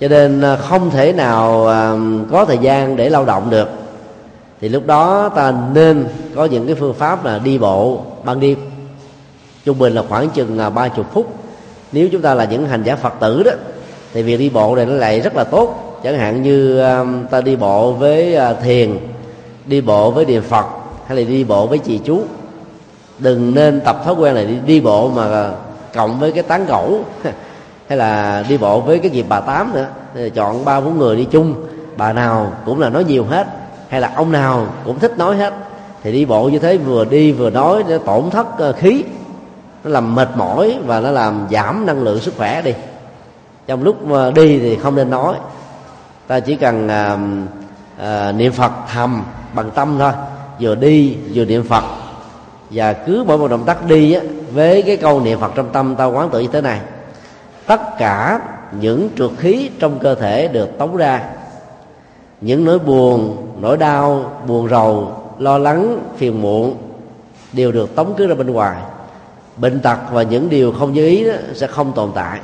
Cho nên à, không thể nào à, có thời gian để lao động được. Thì lúc đó ta nên có những cái phương pháp là đi bộ ban đêm. Trung bình là khoảng chừng là ba chục phút. Nếu chúng ta là những hành giả phật tử đó thì việc đi bộ này nó lại rất là tốt. Chẳng hạn như à, ta đi bộ với thiền đi bộ với niệm phật hay là đi bộ với trì chú. Đừng nên tập thói quen này đi, đi bộ mà cộng với cái tán gẫu. [laughs] Hay là đi bộ với cái dịp bà tám nữa. Chọn ba bốn người đi chung. Bà nào cũng là nói nhiều hết. Hay là ông nào cũng thích nói hết. Thì đi bộ như thế vừa đi vừa nói để tổn thất ờ, khí. Nó làm mệt mỏi và nó làm giảm năng lượng sức khỏe đi. Trong lúc mà đi thì không nên nói. Ta chỉ cần à, à, niệm phật thầm bằng tâm thôi. Vừa đi vừa niệm phật và cứ mỗi một động tác đi á, với cái câu niệm phật trong tâm ta quán tự như thế này. Tất cả những trượt khí trong cơ thể được tống ra. Những nỗi buồn nỗi đau buồn rầu lo lắng phiền muộn đều được tống cứ ra bên ngoài. Bệnh tật và những điều không như ý đó sẽ không tồn tại.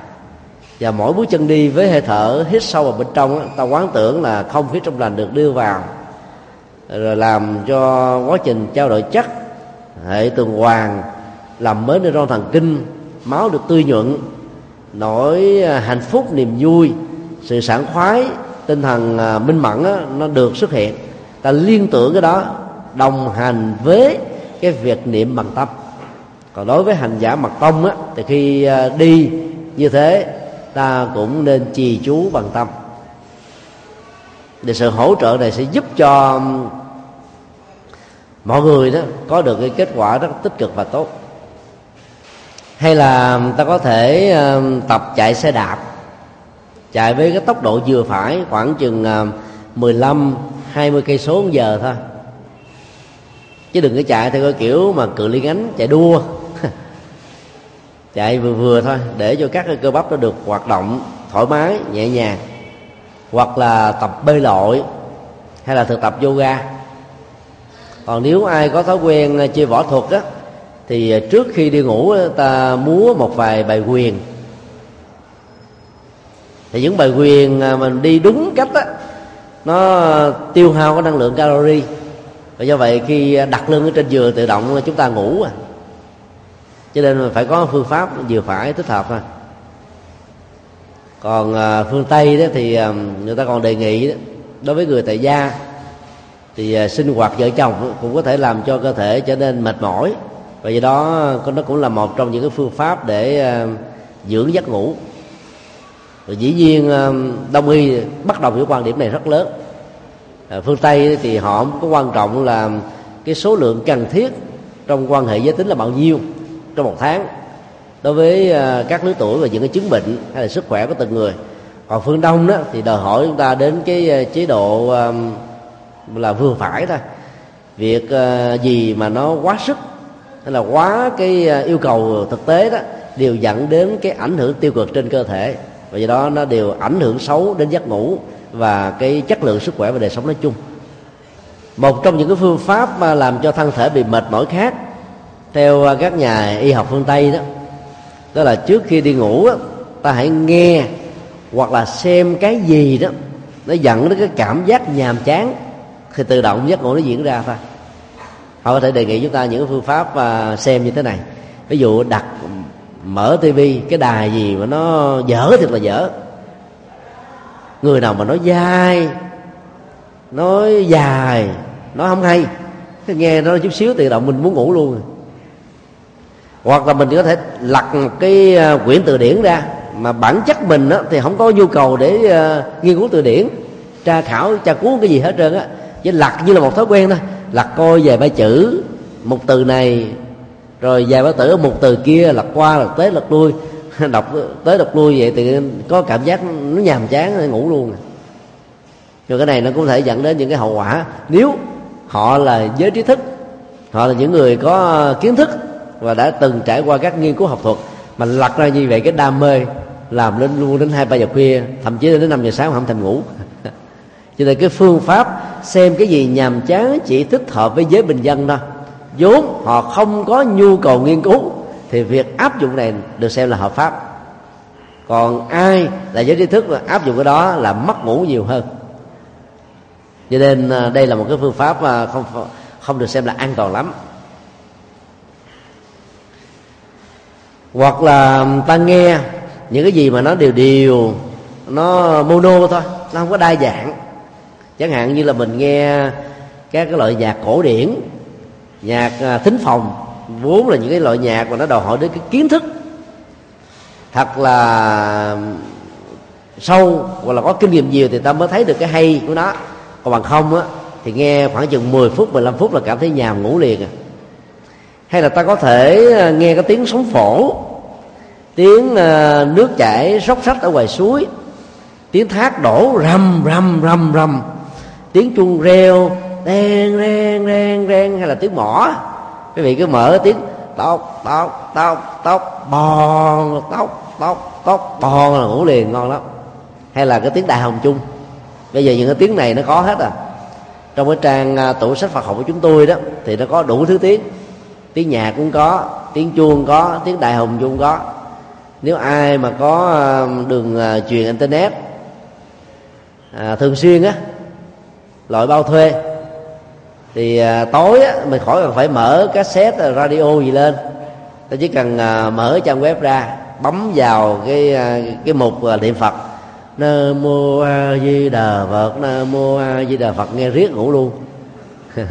Và mỗi bước chân đi với hơi thở hít sâu vào bên trong ta quán tưởng là không khí trong lành được đưa vào rồi làm cho quá trình trao đổi chất hệ tuần hoàn làm mới neuron thần kinh máu được tươi nhuận nỗi à, hạnh phúc niềm vui sự sảng khoái tinh thần à, minh mẫn đó, nó được xuất hiện. Ta liên tưởng cái đó đồng hành với cái việc niệm bằng tâm. Còn đối với hành giả mặt tông á, thì khi à, đi như thế ta cũng nên trì chú bằng tâm. Để sự hỗ trợ này sẽ giúp cho mọi người đó có được cái kết quả rất tích cực và tốt. Hay là ta có thể tập chạy xe đạp, chạy với cái tốc độ vừa phải khoảng chừng ờ, 15-20 cây số một giờ thôi. Chứ đừng có chạy theo cái kiểu mà cự ly ngắn chạy đua. [laughs] Chạy vừa vừa thôi, để cho các cái cơ bắp nó được hoạt động thoải mái, nhẹ nhàng. Hoặc là tập bơi lội, hay là thực tập yoga còn nếu ai có thói quen à, chơi võ thuật đó thì à, trước khi đi ngủ ta múa một vài bài quyền. Thì những bài quyền à, mình đi đúng cách á nó tiêu hao cái năng lượng calori và do vậy khi đặt lưng ở trên giường tự động chúng ta ngủ à. Cho nên phải có phương pháp vừa phải thích hợp thôi còn phương tây đó thì người ta còn đề nghị đó, đối với người tại gia thì à, sinh hoạt vợ chồng cũng có thể làm cho cơ thể trở nên mệt mỏi. Và do đó nó cũng là một trong những cái phương pháp để à, dưỡng giấc ngủ. Rồi dĩ nhiên à, đông y bắt đầu với quan điểm này rất lớn. Phương tây thì họ có quan trọng là cái số lượng cần thiết trong quan hệ giới tính là bao nhiêu trong một tháng. Đối với các lứa tuổi và những cái chứng bệnh hay là sức khỏe của từng người. Còn phương đông đó thì đòi hỏi chúng ta đến cái chế độ là vừa phải thôi. Việc ờ, gì mà nó quá sức hay là quá cái ờ, yêu cầu thực tế đó đều dẫn đến cái ảnh hưởng tiêu cực trên cơ thể. Và do đó nó đều ảnh hưởng xấu đến giấc ngủ và cái chất lượng sức khỏe và đời sống nói chung. Một trong những cái phương pháp mà làm cho thân thể bị mệt mỏi khác theo ờ, các nhà y học phương tây đó đó là trước khi đi ngủ đó, ta hãy nghe hoặc là xem cái gì đó nó dẫn đến cái cảm giác nhàm chán thì tự động giấc ngủ nó diễn ra thôi. Họ có thể đề nghị chúng ta những phương pháp à, xem như thế này. Ví dụ đặt mở tivi cái đài gì mà nó dở thì là dở. Người nào mà nói dai nói dài nó không hay. Nghe nó chút xíu tự động mình muốn ngủ luôn. Hoặc là mình có thể lật một cái à, quyển từ điển ra mà bản chất mình á, thì không có nhu cầu để uh, nghiên cứu từ điển. Tra khảo tra cứu cái gì hết trơn á chứ lật như là một thói quen thôi. Lật coi về ba chữ một từ này, rồi vài ba tử một từ kia lật qua lật tới lật lui. [laughs] Đọc tới, đọc lui vậy thì có cảm giác nó nhàm chán ngủ luôn à. rồi cái này nó cũng thể dẫn đến những cái hậu quả. Nếu họ là giới trí thức, họ là những người có kiến thức và đã từng trải qua các nghiên cứu học thuật, mà lật ra như vậy cái đam mê làm lên luôn đến hai, ba giờ khuya, thậm chí đến năm giờ sáng không thèm ngủ cho nên cái phương pháp xem cái gì nhàm chán chỉ thích hợp với giới bình dân thôi. Vốn họ không có nhu cầu nghiên cứu, thì việc áp dụng này được xem là hợp pháp. Còn ai là giới trí thức áp dụng cái đó là mất ngủ nhiều hơn. Cho nên à, đây là một cái phương pháp mà không không được xem là an toàn lắm. Hoặc là ta nghe những cái gì mà nó đều đều, nó mono thôi, nó không có đa dạng chẳng hạn như là mình nghe các cái loại nhạc cổ điển, nhạc à, thính phòng, vốn là những cái loại nhạc mà nó đòi hỏi đến cái kiến thức, thật là sâu hoặc là có kinh nghiệm nhiều thì ta mới thấy được cái hay của nó. Còn bằng không á, thì nghe khoảng chừng 10 phút 15 phút là cảm thấy nhàm ngủ liền à. Hay là ta có thể à, nghe cái tiếng sóng phổ, tiếng à, nước chảy róc rách ở ngoài suối, tiếng thác đổ rầm rầm rầm rầm tiếng chuông reo đen reng reng reng hay là tiếng mỏ. Quý vị cứ mở tiếng tóc tóc tóc tóc bòn tóc tóc tóc bòn là ngủ liền ngon lắm. Hay là cái tiếng đại hồng chung. Bây giờ những cái tiếng này nó có hết à. Trong cái trang à, tủ sách Phật học của chúng tôi đó thì nó có đủ thứ tiếng. Tiếng nhạc cũng có tiếng chuông có tiếng đại hồng chung có. Nếu ai mà có à, đường à, truyền internet à, thường xuyên á loại bao thuê. Thì à, tối á, mình khỏi cần phải mở cassette à, radio gì lên. Ta chỉ cần à, mở trang web ra bấm vào cái à, cái mục à, niệm phật. Nam mô a di đà phật nam mô a di đà phật nghe riết ngủ luôn. [laughs]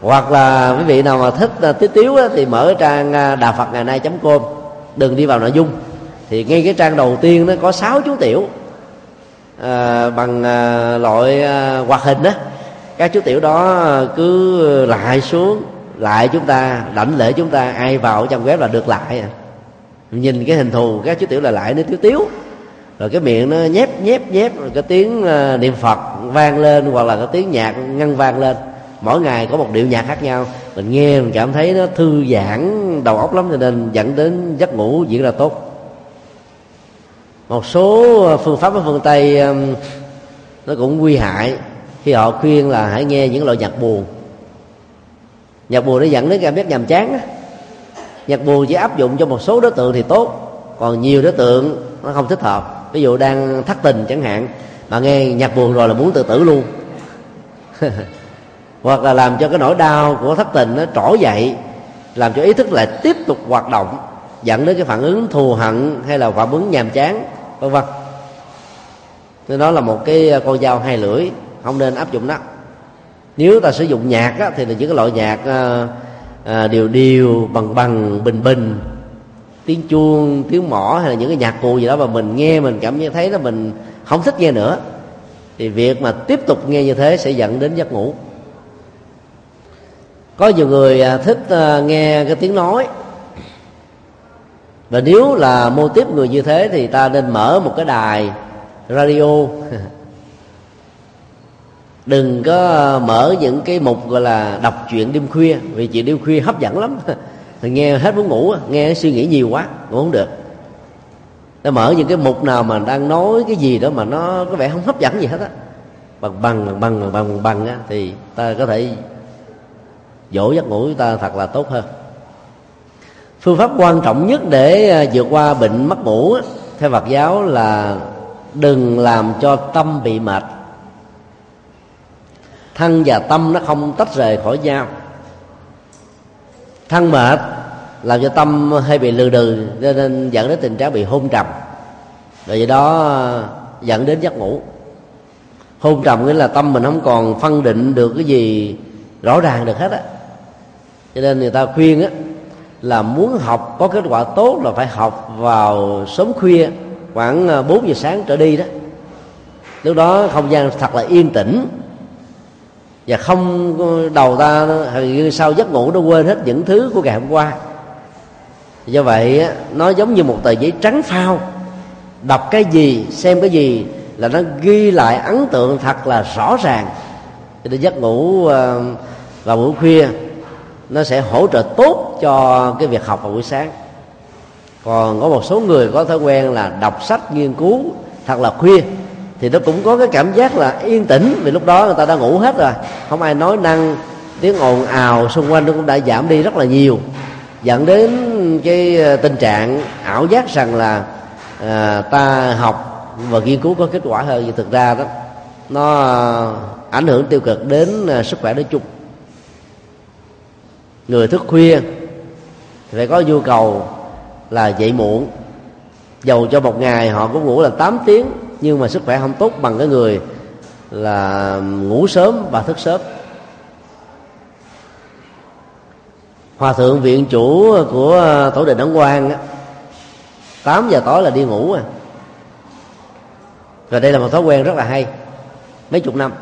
Hoặc là quý vị nào mà thích uh, tiếu tiếu á, thì mở trang à, đà phật ngày nay com. Đừng đi vào nội dung. Thì ngay cái trang đầu tiên nó có sáu chú tiểu à, bằng à, loại à, hoạt hình đó các chú tiểu đó cứ lại xuống lại chúng ta đảnh lễ chúng ta ai vào trong web là được lại à. nhìn cái hình thù các chú tiểu là lại nó tiếu tiếu. Rồi cái miệng nó nhép nhép nhép rồi cái tiếng niệm phật vang lên hoặc là cái tiếng nhạc ngân vang lên. Mỗi ngày có một điệu nhạc khác nhau. Mình nghe mình cảm thấy nó thư giãn đầu óc lắm cho nên dẫn đến giấc ngủ diễn ra tốt một số ờ, phương pháp ở phương tây nó cũng nguy hại khi họ khuyên là hãy nghe những loại nhạc buồn. Nhạc buồn nó dẫn đến cảm giác nhàm chán đó. nhạc buồn chỉ áp dụng cho một số đối tượng thì tốt, còn nhiều đối tượng nó không thích hợp. Ví dụ đang thất tình chẳng hạn, mà nghe nhạc buồn rồi là muốn tự tử luôn. [laughs] Hoặc là làm cho cái nỗi đau của thất tình nó trỗi dậy, làm cho ý thức lại tiếp tục hoạt động, dẫn đến cái phản ứng thù hận hay là phản ứng nhàm chán vân vân. Nên đó là một cái à, con dao hai lưỡi không nên áp dụng nó. Nếu ta sử dụng nhạc á, thì là những cái loại nhạc à, đều điều điều bằng bằng bình bình tiếng chuông tiếng mỏ hay là những cái nhạc cụ gì đó mà mình nghe mình cảm giác thấy là mình không thích nghe nữa thì việc mà tiếp tục nghe như thế sẽ dẫn đến giấc ngủ. Có nhiều người à, thích nghe cái tiếng nói và nếu là mô tiếp người như thế thì ta nên mở một cái đài radio. [laughs] Đừng có mở những cái mục gọi là đọc chuyện đêm khuya, vì chuyện đêm khuya hấp dẫn lắm. [laughs] Thì nghe hết muốn ngủ, nghe suy nghĩ nhiều quá cũng không được. Ta mở những cái mục nào mà đang nói cái gì đó mà nó có vẻ không hấp dẫn gì hết á. Bằng bằng bằng bằng bằng bằng á, thì ta có thể dỗ giấc ngủ chúng ta thật là tốt hơn phương pháp quan trọng nhất để à, vượt qua bệnh mất ngủ theo Phật giáo là đừng làm cho tâm bị mệt. Thân và tâm nó không tách rời khỏi nhau. Thân mệt làm cho tâm hay bị lừ đừ, cho nên dẫn đến tình trạng bị hôn trầm. Rồi do đó à, dẫn đến giấc ngủ. Hôn trầm nghĩa là tâm mình không còn phân định được cái gì rõ ràng được hết á. Cho nên người ta khuyên á là muốn học, có kết quả tốt là phải học vào sớm khuya, khoảng à, 4 giờ sáng trở đi đó. Lúc đó không gian thật là yên tĩnh. Và không đầu ta, hình như sau giấc ngủ nó quên hết những thứ của ngày hôm qua. Do vậy nó giống như một tờ giấy trắng phao. Đọc cái gì, xem cái gì là nó ghi lại ấn tượng thật là rõ ràng. Cho nên giấc ngủ à, vào buổi khuya nó sẽ hỗ trợ tốt cho cái việc học vào buổi sáng. Còn có một số người có thói quen là đọc sách nghiên cứu thật là khuya thì nó cũng có cái cảm giác là yên tĩnh vì lúc đó người ta đã ngủ hết rồi. Không ai nói năng tiếng ồn ào xung quanh nó cũng đã giảm đi rất là nhiều dẫn đến cái ờ, tình trạng ảo giác rằng là à, ta học và nghiên cứu có kết quả hơn. Nhưng thực ra đó nó ảnh hưởng tiêu cực đến ờ, sức khỏe nói chung người thức khuya phải có nhu cầu là dậy muộn. Dầu cho một ngày họ cũng ngủ là 8 tiếng nhưng mà sức khỏe không tốt bằng cái người là ngủ sớm và thức sớm. Hòa thượng viện chủ của tổ đình ấn quang á, 8 giờ tối là đi ngủ à. Và đây là một thói quen rất là hay mấy chục năm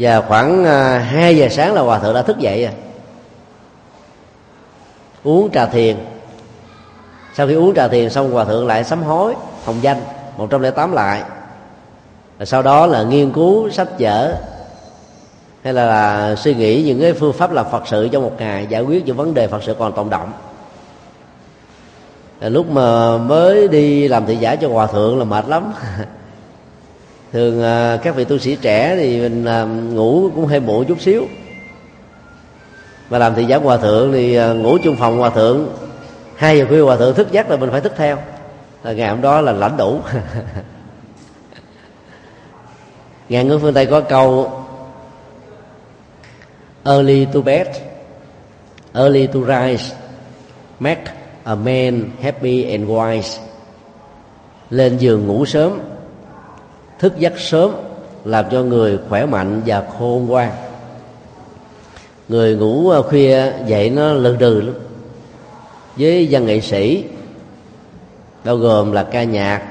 và khoảng à, 2 giờ sáng là hòa thượng đã thức dậy rồi. Uống trà thiền. Sau khi uống trà thiền xong hòa thượng lại sám hối hồng danh 108 lại. Và sau đó là nghiên cứu sách vở hay là, là suy nghĩ những cái phương pháp làm phật sự trong một ngày giải quyết những vấn đề phật sự còn tồn động lúc mà mới đi làm thị giả cho hòa thượng là mệt lắm. [laughs] thường à, các vị tu sĩ trẻ thì mình à, ngủ cũng hơi muộn chút xíu. Mà làm thị giáo hòa thượng thì à, ngủ chung phòng hòa thượng, hai giờ khuya hòa thượng thức giấc là mình phải thức theo. Là ngày hôm đó là lãnh đủ. [laughs] Ngàn ngữ phương tây có câu, early to bed, early to rise, make a man happy and wise. Lên giường ngủ sớm thức giấc sớm, làm cho người khỏe mạnh và khôn ngoan. Người ngủ ờ, khuya dậy nó lừ đừ lắm. Với văn nghệ sĩ, bao gồm là ca nhạc,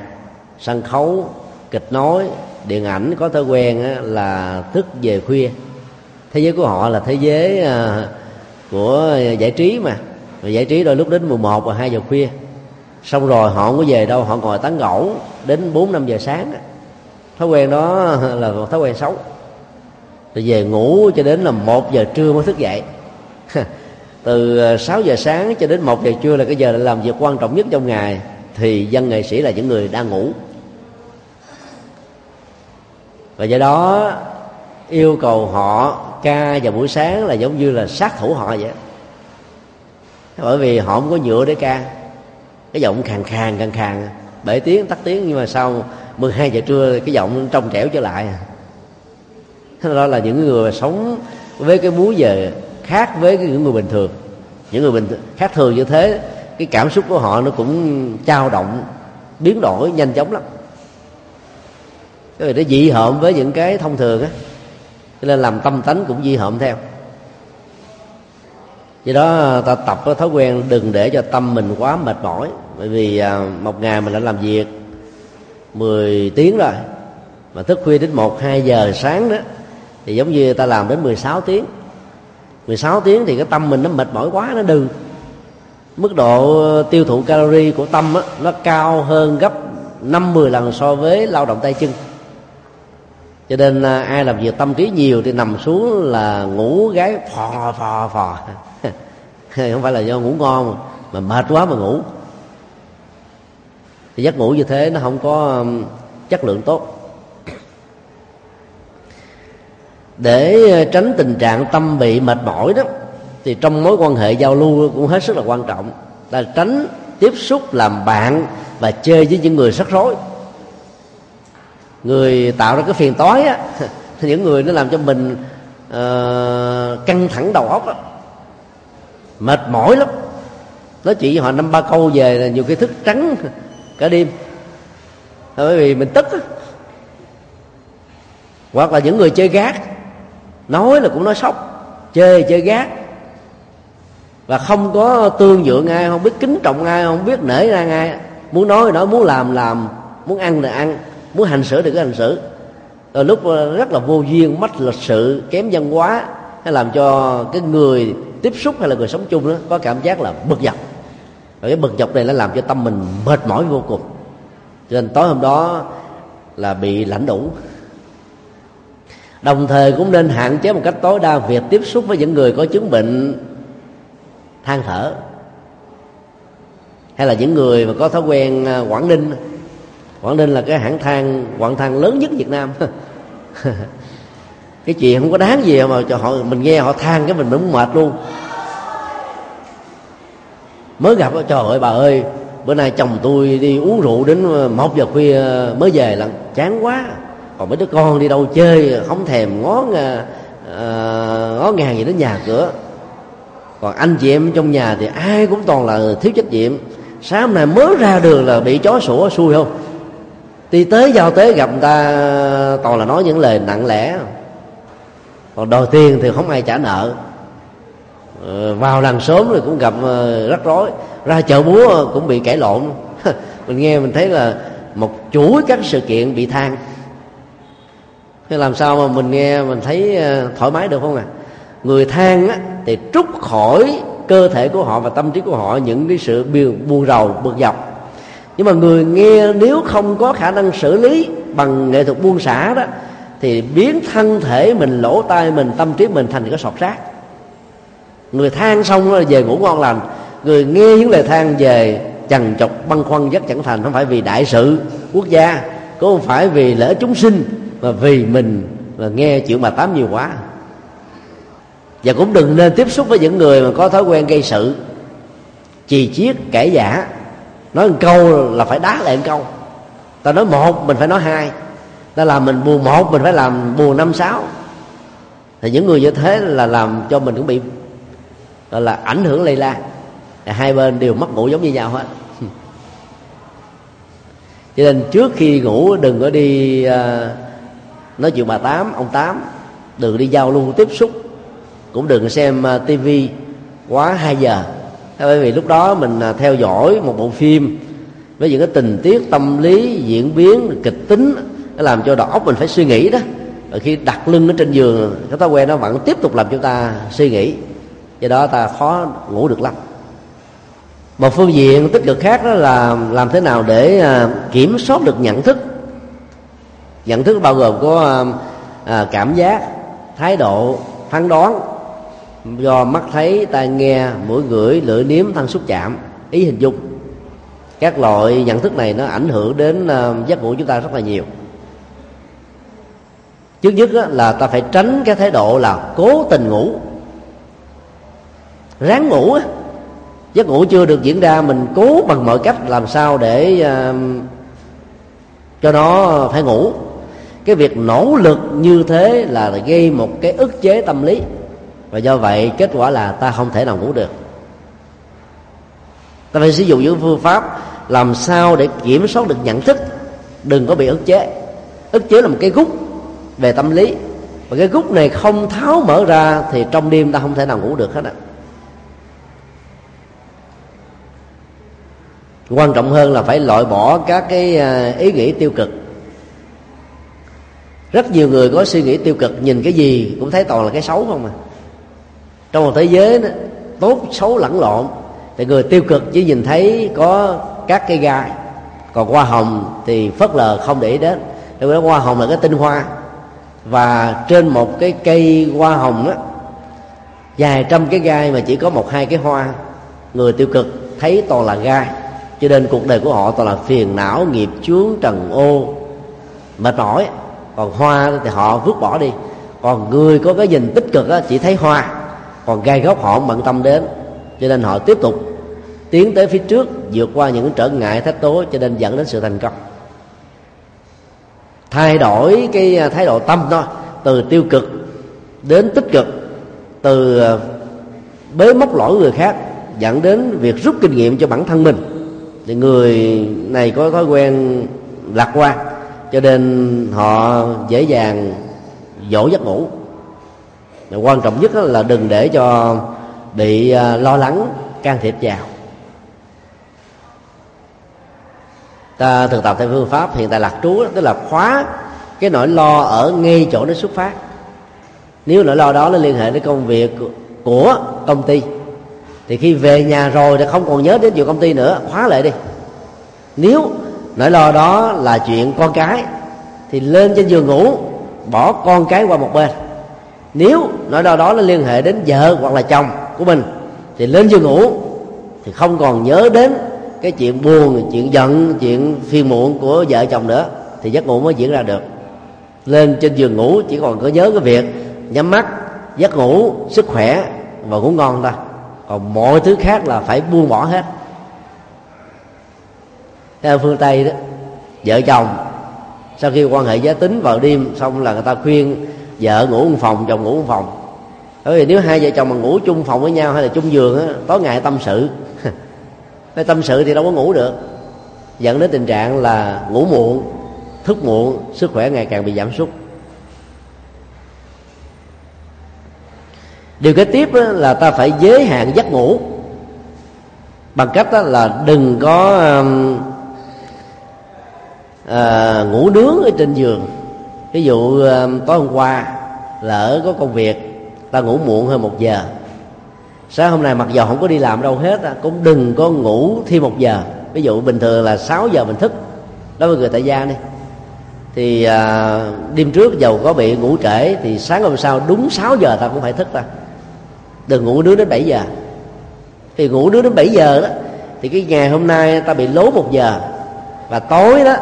sân khấu, kịch nói, điện ảnh có thói quen là thức về khuya. Thế giới của họ là thế giới ờ, của giải trí mà. Và giải trí đôi lúc đến 11 và 2 giờ khuya. Xong rồi họ không có về đâu, họ ngồi tán gẫu đến 4 năm giờ sáng thói quen đó là một thói quen xấu. Rồi về ngủ cho đến là một giờ trưa mới thức dậy. [laughs] Từ ờ, 6 giờ sáng cho đến 1 giờ trưa là cái giờ làm việc quan trọng nhất trong ngày, thì dân nghệ sĩ là những người đang ngủ. Và do đó, yêu cầu họ ca vào buổi sáng là giống như là sát thủ họ vậy. Bởi vì họ không có nhựa để ca. Cái giọng khàn khàn khàn khàn bảy tiếng, tắt tiếng, nhưng mà sau 12 giờ trưa cái giọng trong trẻo trở lại. Đó là những người sống với cái múi giờ khác với những người bình thường. Những người bình thường, khác thường như thế cái cảm xúc của họ nó cũng trao động biến đổi nhanh chóng lắm. Cái này nó dị hợm với những cái thông thường á. Cho nên làm tâm tánh cũng di hợm theo. Do đó ờ, ta tập cái thói quen đừng để cho tâm mình quá mệt mỏi. Bởi vì ờ, một ngày mình đã làm việc 10 tiếng rồi. Mà thức khuya đến 1 2 giờ sáng đó thì giống như ta làm đến 16 tiếng. 16 tiếng thì cái tâm mình nó mệt mỏi quá nó đừng. Mức độ tiêu thụ calori của tâm á, nó cao hơn gấp năm 10 lần so với lao động tay chân. Cho nên à, ai làm việc tâm trí nhiều thì nằm xuống là ngủ gái phò phò phò. [laughs] Không phải là do ngủ ngon mà, mà, mệt quá mà ngủ thì giấc ngủ như thế nó không có um, chất lượng tốt. Để ờ, tránh tình trạng tâm bị mệt mỏi đó thì trong mối quan hệ giao lưu cũng hết sức là quan trọng. Là tránh tiếp xúc làm bạn và chơi với những người rắc rối. Người tạo ra cái phiền toái á [laughs] những người nó làm cho mình uh, căng thẳng đầu óc á. Mệt mỏi lắm. Nói chuyện với họ năm ba câu về là nhiều cái thức trắng cả đêm. Bởi vì mình tức hoặc là những người chơi gác, nói là cũng nói sốc. Chơi chơi gác. Và không có tương nhượng ai, không biết kính trọng ai, không biết nể ra ai. Muốn nói thì nói, muốn làm làm. Muốn ăn thì ăn. Muốn hành xử thì cứ hành xử. Rồi lúc rất là vô duyên mất lịch sự, kém văn hóa, hay làm cho cái người tiếp xúc hay là người sống chung đó, có cảm giác là bực dọc và cái bực dọc này nó làm cho tâm mình mệt mỏi vô cùng. Cho nên tối hôm đó là bị lãnh đủ. Đồng thời cũng nên hạn chế một cách tối đa việc tiếp xúc với những người có chứng bệnh than thở, hay là những người mà có thói quen à, quảng ninh. Quảng ninh là cái hãng than, quảng than lớn nhất việt nam. [laughs] Cái chuyện không có đáng gì mà cho họ, mình nghe họ than cái mình cũng mệt luôn mới gặp trời ơi bà ơi bữa nay chồng tôi đi uống rượu đến ờ, một giờ khuya ờ, mới về là chán quá. Còn mấy đứa con đi đâu chơi không thèm ngó uh, ngó ngàng gì đến nhà cửa. Còn anh chị em trong nhà thì ai cũng toàn là thiếu trách nhiệm. Sáng hôm nay mới ra đường là bị chó sủa xui không? Đi tới giao tế gặp người ta toàn là nói những lời nặng lẽ. Còn đòi tiền thì không ai trả nợ. Ờ, vào làng sớm rồi cũng gặp ờ, rắc rối. Ra chợ búa cũng bị cãi lộn. [laughs] Mình nghe mình thấy là một chuỗi các sự kiện bị than. Thế làm sao mà mình nghe mình thấy ờ, thoải mái được không à? Người than á, thì trút khỏi cơ thể của họ và tâm trí của họ những cái sự buồn rầu bực dọc. Nhưng mà người nghe nếu không có khả năng xử lý bằng nghệ thuật buông xả đó thì biến thân thể mình lỗ tai mình tâm trí mình thành cái sọt rác người than xong rồi về ngủ ngon lành. Người nghe những lời than về chằn chọc, băn khoăn rất chẳng thành, không phải vì đại sự quốc gia, cũng không phải vì lỡ chúng sinh, mà vì mình mà nghe chuyện mà tám nhiều quá. Và cũng đừng nên tiếp xúc với những người mà có thói quen gây sự, chì chiết, kẻ giả. Nói một câu là phải đá lại một câu. Ta nói một, mình phải nói hai. Ta làm mình buồn một, mình phải làm buồn năm sáu. Thì những người như thế là làm cho mình cũng bị gọi là ảnh hưởng lây lan. Hai bên đều mất ngủ giống như nhau hết. [laughs] Cho nên trước khi ngủ đừng có đi uh, nói chuyện bà tám ông tám. Đừng đi giao lưu tiếp xúc. Cũng đừng xem à, uh, tivi quá 2 giờ. Bởi vì lúc đó mình uh, theo dõi một bộ phim với những cái tình tiết tâm lý diễn biến kịch tính nó làm cho đầu óc mình phải suy nghĩ đó. Và khi đặt lưng ở trên giường cái thói quen nó vẫn tiếp tục làm chúng ta suy nghĩ do đó ta khó ngủ được lắm. Một phương diện tích cực khác đó là làm thế nào để à, kiểm soát được nhận thức. Nhận thức bao gồm có à, à, cảm giác, thái độ, phán đoán. Do mắt thấy, tai nghe, mũi ngửi, lưỡi nếm, thân xúc chạm, ý hình dung. Các loại nhận thức này nó ảnh hưởng đến giấc ngủ chúng ta rất là nhiều. Trước nhất là ta phải tránh cái thái độ là cố tình ngủ ráng ngủ giấc ngủ chưa được diễn ra mình cố bằng mọi cách làm sao để uh, cho nó phải ngủ. Cái việc nỗ lực như thế là gây một cái ức chế tâm lý. Và do vậy kết quả là ta không thể nào ngủ được. Ta phải sử dụng những phương pháp làm sao để kiểm soát được nhận thức. Đừng có bị ức chế. Ức chế là một cái gút về tâm lý. Và cái gút này không tháo mở ra thì trong đêm ta không thể nào ngủ được hết á. Quan trọng hơn là phải loại bỏ các cái à, ý nghĩ tiêu cực. Rất nhiều người có suy nghĩ tiêu cực nhìn cái gì cũng thấy toàn là cái xấu không à. Trong một thế giới đó, tốt xấu lẫn lộn thì người tiêu cực chỉ nhìn thấy có các cây gai. Còn hoa hồng thì phớt lờ không để ý đến. Bởi vì hoa hồng là cái tinh hoa. Và trên một cái cây hoa hồng á vài trăm cái gai mà chỉ có một hai cái hoa người tiêu cực thấy toàn là gai cho nên cuộc đời của họ toàn là phiền não nghiệp chướng trần ô. Mệt mỏi còn hoa thì họ vứt bỏ đi. Còn người có cái nhìn tích cực á, chỉ thấy hoa. Còn gai góc họ bận tâm đến. Cho nên họ tiếp tục tiến tới phía trước vượt qua những trở ngại thách tố cho nên dẫn đến sự thành công. Thay đổi cái à, thái độ tâm thôi từ tiêu cực đến tích cực từ à, bế móc lỗi người khác dẫn đến việc rút kinh nghiệm cho bản thân mình thì người này có thói quen lạc quan, cho nên họ dễ dàng dỗ giấc ngủ. Và quan trọng nhất là đừng để cho bị à, lo lắng, can thiệp vào. Ta thực tập theo phương pháp hiện tại lạc trú tức là khóa cái nỗi lo ở ngay chỗ nó xuất phát. Nếu nỗi lo đó nó liên hệ đến công việc của công ty thì khi về nhà rồi thì không còn nhớ đến chuyện công ty nữa, khóa lại đi. Nếu nỗi lo đó là chuyện con cái, thì lên trên giường ngủ, bỏ con cái qua một bên. Nếu nỗi lo đó nó liên hệ đến vợ hoặc là chồng của mình, thì lên giường ngủ, thì không còn nhớ đến cái chuyện buồn, chuyện giận, chuyện phiền muộn của vợ chồng nữa, thì giấc ngủ mới diễn ra được. Lên trên giường ngủ chỉ còn có nhớ cái việc nhắm mắt, giấc ngủ, sức khỏe và ngủ ngon thôi còn mọi thứ khác là phải buông bỏ hết. Theo phương tây đó, vợ chồng, sau khi quan hệ giới tính vào đêm, xong là người ta khuyên vợ ngủ một phòng, chồng ngủ một phòng. Bởi vì nếu hai vợ chồng mà ngủ chung phòng với nhau hay là chung giường á, tối ngày tâm sự. [laughs] Cái tâm sự thì đâu có ngủ được. Dẫn đến tình trạng là ngủ muộn, thức muộn, sức khỏe ngày càng bị giảm sút. Điều kế tiếp là ta phải giới hạn giấc ngủ. Bằng cách là đừng có um, à, ngủ nướng ở trên giường. Ví dụ um, tối hôm qua lỡ có công việc ta ngủ muộn hơn một giờ. Sáng hôm nay mặc dù không có đi làm đâu hết cũng đừng có ngủ thêm một giờ. Ví dụ bình thường là 6 giờ mình thức. Đối với người tại gia đi. Thì à, đêm trước dầu có bị ngủ trễ thì sáng hôm sau đúng 6 giờ ta cũng phải thức ta đừng ngủ nướng đến 7 giờ. Thì ngủ nướng đến 7 giờ đó, thì cái ngày hôm nay ta bị lố một giờ. Và tối đó,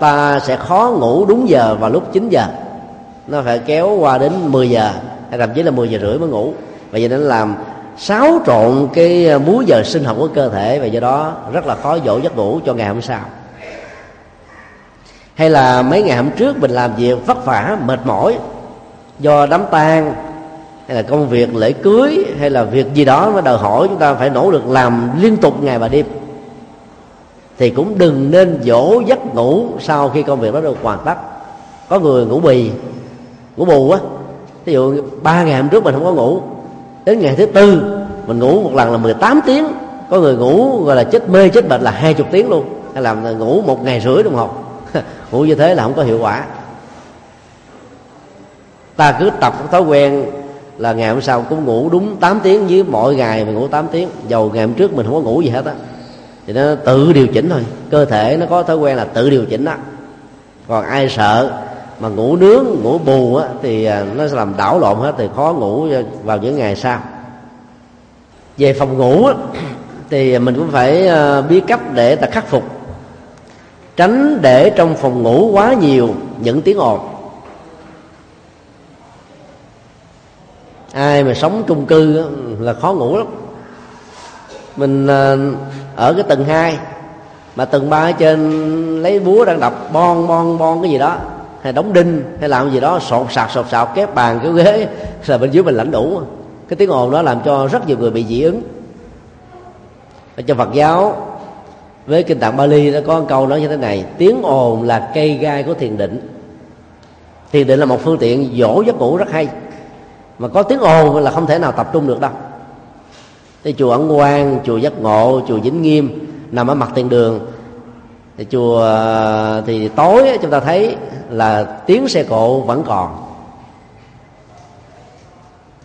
ta sẽ khó ngủ đúng giờ vào lúc 9 giờ. Nó phải kéo qua đến 10 giờ, hay thậm chí là 10 giờ rưỡi mới ngủ. Và vậy nên làm xáo trộn cái ờ, múi giờ sinh học của cơ thể, và do đó rất là khó dỗ giấc ngủ cho ngày hôm sau. Hay là mấy ngày hôm trước mình làm việc vất vả, mệt mỏi, do đám tang hay là công việc lễ cưới, hay là việc gì đó nó đòi hỏi chúng ta phải nỗ lực làm liên tục ngày và đêm. Thì cũng đừng nên dỗ giấc ngủ sau khi công việc đó được hoàn tất. Có người ngủ bì, ngủ bù á. Ví dụ ba ngày hôm trước mình không có ngủ, đến ngày thứ tư mình ngủ một lần là 18 tiếng. Có người ngủ gọi là chết mê, chết bệnh là hai chục tiếng luôn. Hay là ngủ một ngày rưỡi đồng hồ. [laughs] Ngủ như thế là không có hiệu quả. Ta cứ tập thói quen là ngày hôm sau cũng ngủ đúng 8 tiếng với mỗi ngày mình ngủ 8 tiếng. Dầu ngày hôm trước mình không có ngủ gì hết á. Thì nó tự điều chỉnh thôi. Cơ thể nó có thói quen là tự điều chỉnh đó còn ai sợ mà ngủ nướng ngủ bù á, thì à, nó sẽ làm đảo lộn hết thì khó ngủ à, vào những ngày sau. Về phòng ngủ á, [coughs] thì mình cũng phải à, biết cách để ta khắc phục. Tránh để trong phòng ngủ quá nhiều những tiếng ồn. Ai mà sống chung cư là khó ngủ lắm. Mình à, ở cái tầng hai, mà tầng ba ở trên lấy búa đang đập, bon bon bon cái gì đó, hay đóng đinh, hay làm gì đó, sột sạt sột sạc, kép bàn cái ghế [laughs] là bên dưới mình lãnh đủ. Cái tiếng ồn đó làm cho rất nhiều người bị dị ứng. Ở trong Phật giáo, với kinh tạng Bali nó có một câu nói như thế này, tiếng ồn là cây gai của thiền định. Thiền định là một phương tiện dỗ giấc ngủ rất hay mà có tiếng ồn là không thể nào tập trung được đâu. Thì chùa ẩn quang, chùa giác ngộ, chùa vĩnh nghiêm nằm ở mặt tiền đường. Thì chùa, thì tối chúng ta thấy là tiếng xe cộ vẫn còn.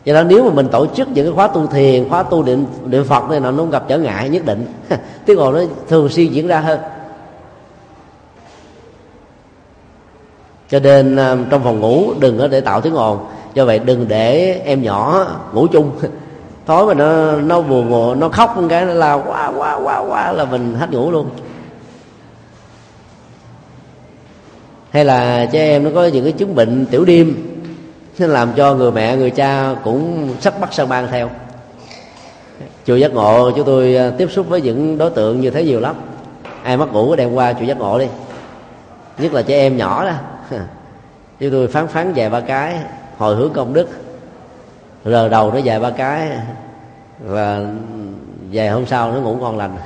Cho nên nếu mà mình tổ chức những cái khóa tu thiền, khóa tu niệm niệm phật này nó không gặp trở ngại, nhất định. [laughs] Tiếng ồn nó thường xuyên diễn ra hơn. Cho nên à, trong phòng ngủ đừng có để tạo tiếng ồn do vậy đừng để em nhỏ ngủ chung. [laughs] Tối mà nó nó buồn ngủ, nó khóc một cái nó la quá quá quá quá là mình hết ngủ luôn. Hay là trẻ em nó có những cái chứng bệnh tiểu đêm, nó làm cho người mẹ, người cha cũng sắc bắt sang ban theo. Chùa giác ngộ, chúng tôi à, tiếp xúc với những đối tượng như thế nhiều lắm. Ai mất ngủ đem qua chùa giác ngộ đi. Nhất là trẻ em nhỏ đó. [laughs] Chúng tôi phán phán vài ba cái hồi hướng công đức. Rờ đầu nó dài ba cái, và vài hôm sau nó ngủ ngon lành.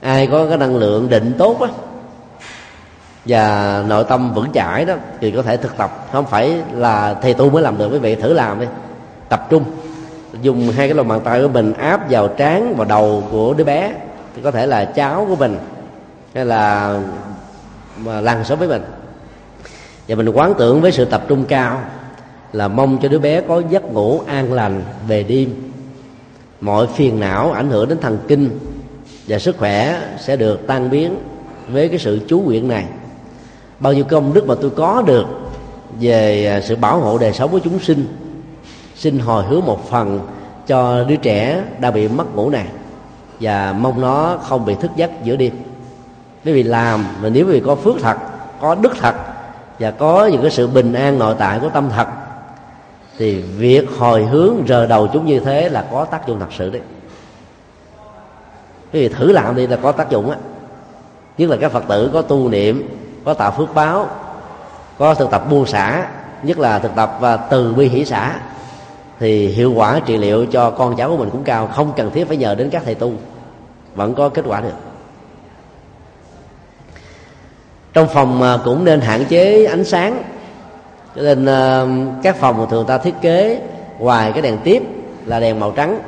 Ai có cái năng lượng định tốt á, và nội tâm vững chãi đó, thì có thể thực tập. Không phải là thầy tu mới làm được, quý vị thử làm đi. Tập trung, dùng hai cái lòng bàn tay của mình áp vào trán và đầu của đứa bé, thì có thể là cháu của mình, hay là mà lăn sống với mình và mình quán tưởng với sự tập trung cao là mong cho đứa bé có giấc ngủ an lành về đêm. Mọi phiền não ảnh hưởng đến thần kinh và sức khỏe sẽ được tan biến với cái sự chú nguyện này. Bao nhiêu công đức mà tôi có được về à, sự bảo hộ đời sống của chúng sinh, xin hồi hướng một phần cho đứa trẻ đã bị mất ngủ này và mong nó không bị thức giấc giữa đêm. Quý vì làm mà nếu vì có phước thật, có đức thật và có những cái sự bình an nội tại của tâm thật. Thì việc hồi hướng, rờ đầu chúng như thế là có tác dụng thật sự đấy. Cái gì thử làm đi là có tác dụng á. Nhất là các phật tử có tu niệm, có tạo phước báo, có thực tập buông xả, nhất là thực tập và từ bi hỷ xả, thì hiệu quả trị liệu cho con cháu của mình cũng cao, không cần thiết phải nhờ đến các thầy tu, vẫn có kết quả được trong phòng à, cũng nên hạn chế ánh sáng. Cho nên à, các phòng thường ta thiết kế ngoài cái đèn tiếp là đèn màu trắng.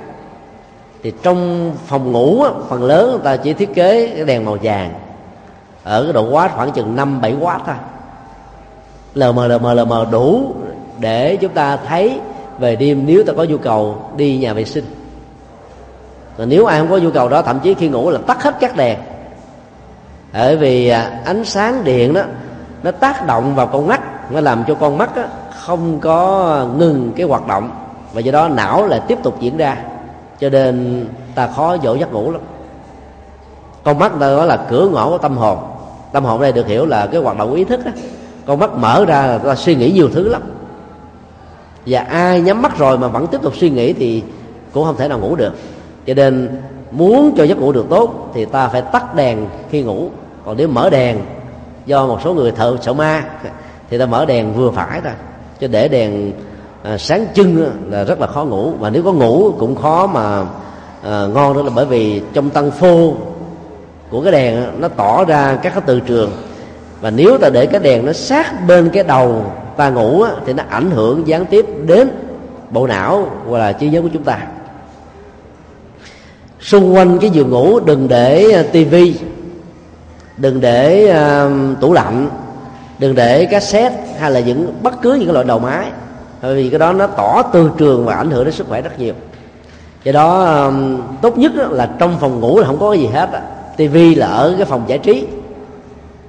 Thì trong phòng ngủ phần lớn người ta chỉ thiết kế cái đèn màu vàng. Ở cái độ watt khoảng chừng năm bảy watt thôi. Lờ mờ lờ mờ lờ mờ đủ để chúng ta thấy về đêm nếu ta có nhu cầu đi nhà vệ sinh. Còn nếu ai không có nhu cầu đó, thậm chí khi ngủ là tắt hết các đèn bởi vì à, ánh sáng điện đó, nó tác động vào con mắt, nó làm cho con mắt đó không có ngừng cái hoạt động. Và do đó não lại tiếp tục diễn ra, cho nên ta khó dỗ giấc ngủ lắm. Con mắt ta là cửa ngõ của tâm hồn. Tâm hồn đây được hiểu là cái hoạt động ý thức á. Con mắt mở ra là ta suy nghĩ nhiều thứ lắm. Và ai nhắm mắt rồi mà vẫn tiếp tục suy nghĩ thì cũng không thể nào ngủ được. Cho nên muốn cho giấc ngủ được tốt thì ta phải tắt đèn khi ngủ còn nếu mở đèn do một số người thợ sợ ma thì ta mở đèn vừa phải thôi cho để đèn à, sáng trưng là rất là khó ngủ. Và nếu có ngủ cũng khó mà à, ngon đó là bởi vì trong tăng phô của cái đèn nó tỏ ra các cái từ trường. Và nếu ta để cái đèn nó sát bên cái đầu ta ngủ thì nó ảnh hưởng gián tiếp đến bộ não hoặc là trí nhớ của chúng ta. Xung quanh cái giường ngủ đừng để à, tivi đừng để uh, tủ lạnh đừng để cassette hay là những bất cứ những cái loại đầu máy bởi vì cái đó nó tỏ từ trường và ảnh hưởng đến sức khỏe rất nhiều. Do đó um, tốt nhất là trong phòng ngủ là không có cái gì hết tivi là ở cái phòng giải trí.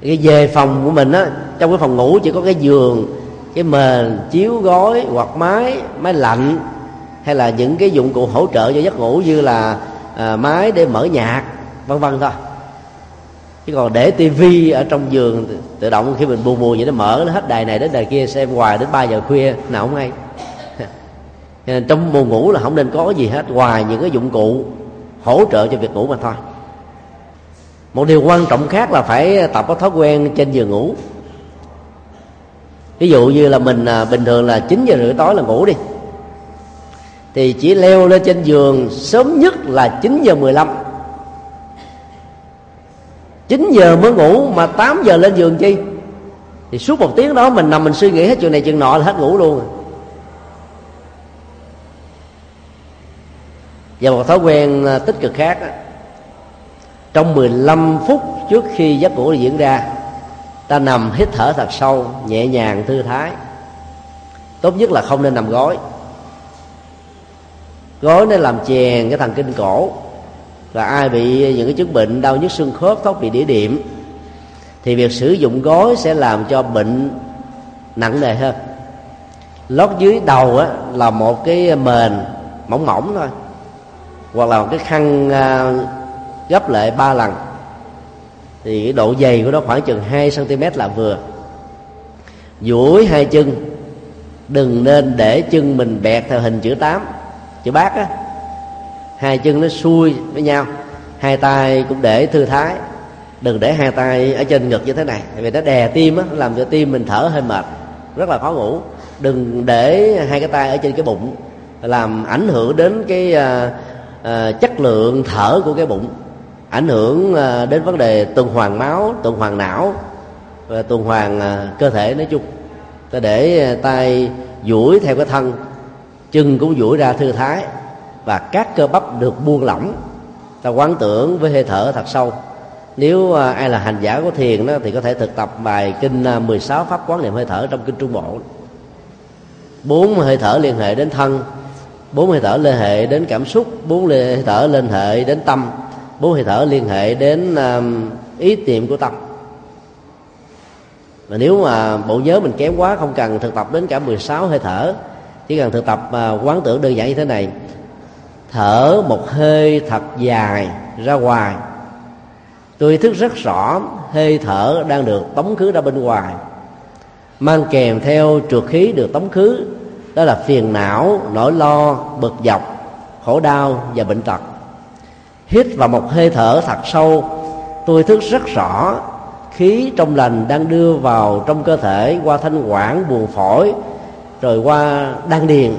Cái về phòng của mình á trong cái phòng ngủ chỉ có cái giường cái mền chiếu gối hoặc máy máy lạnh hay là những cái dụng cụ hỗ trợ cho giấc ngủ như là à, máy để mở nhạc vân vân thôi chứ còn để tivi ở trong giường tự động khi mình buồn buồn vậy nó mở, nó hết đài này đến đài kia, xem hoài đến 3 giờ khuya, nào không hay. [laughs] Nên trong buồn ngủ là không nên có gì hết, ngoài những cái dụng cụ hỗ trợ cho việc ngủ mà thôi. Một điều quan trọng khác là phải tập có thói quen trên giường ngủ. Ví dụ như là mình à, bình thường là 9 giờ rưỡi tối là ngủ đi. Thì chỉ leo lên trên giường sớm nhất là 9 giờ 15 9 giờ mới ngủ mà 8 giờ lên giường chi? Thì suốt một tiếng đó mình nằm mình suy nghĩ hết chuyện này chuyện nọ là hết ngủ luôn và một thói quen à, tích cực khác trong 15 phút trước khi giấc ngủ diễn ra, ta nằm hít thở thật sâu, nhẹ nhàng, thư thái. Tốt nhất là không nên nằm gối. Gối nó làm chèn cái thần kinh cổ và ai bị những cái chứng bệnh đau nhức xương khớp thoát bị đĩa điểm thì việc sử dụng gối sẽ làm cho bệnh nặng nề hơn. Lót dưới đầu á, là một cái mền mỏng mỏng thôi hoặc là một cái khăn à, gấp lại ba lần. Thì cái độ dày của nó khoảng chừng 2 cm là vừa. Duỗi hai chân đừng nên để chân mình bẹt theo hình chữ 8 chữ bát á hai chân nó xuôi với nhau hai tay cũng để thư thái. Đừng để hai tay ở trên ngực như thế này vì nó đè tim á làm cho tim mình thở hơi mệt rất là khó ngủ. Đừng để hai cái tay ở trên cái bụng làm ảnh hưởng đến cái uh, uh, chất lượng thở của cái bụng ảnh hưởng uh, đến vấn đề tuần hoàn máu tuần hoàn não và tuần hoàn uh, cơ thể nói chung. Ta để tay duỗi theo cái thân chân cũng duỗi ra thư thái và các cơ bắp được buông lỏng. Ta quán tưởng với hơi thở thật sâu. Nếu à, ai là hành giả của thiền đó thì có thể thực tập bài kinh à, 16 pháp quán niệm hơi thở trong kinh trung bộ. Bốn hơi thở liên hệ đến thân, bốn hơi thở liên hệ đến cảm xúc, bốn hơi thở liên hệ đến tâm, bốn hơi thở liên hệ đến à, ý niệm của tâm. Và nếu mà bộ nhớ mình kém quá không cần thực tập đến cả 16 hơi thở, chỉ cần thực tập quán tưởng đơn giản như thế này thở một hơi thật dài ra ngoài. Tôi ý thức rất rõ hơi thở đang được tống khứ ra bên ngoài. Mang kèm theo trượt khí được tống khứ, đó là phiền não, nỗi lo, bực dọc, khổ đau và bệnh tật. Hít vào một hơi thở thật sâu, tôi thức rất rõ khí trong lành đang đưa vào trong cơ thể qua thanh quản buồng phổi, rồi qua đan điền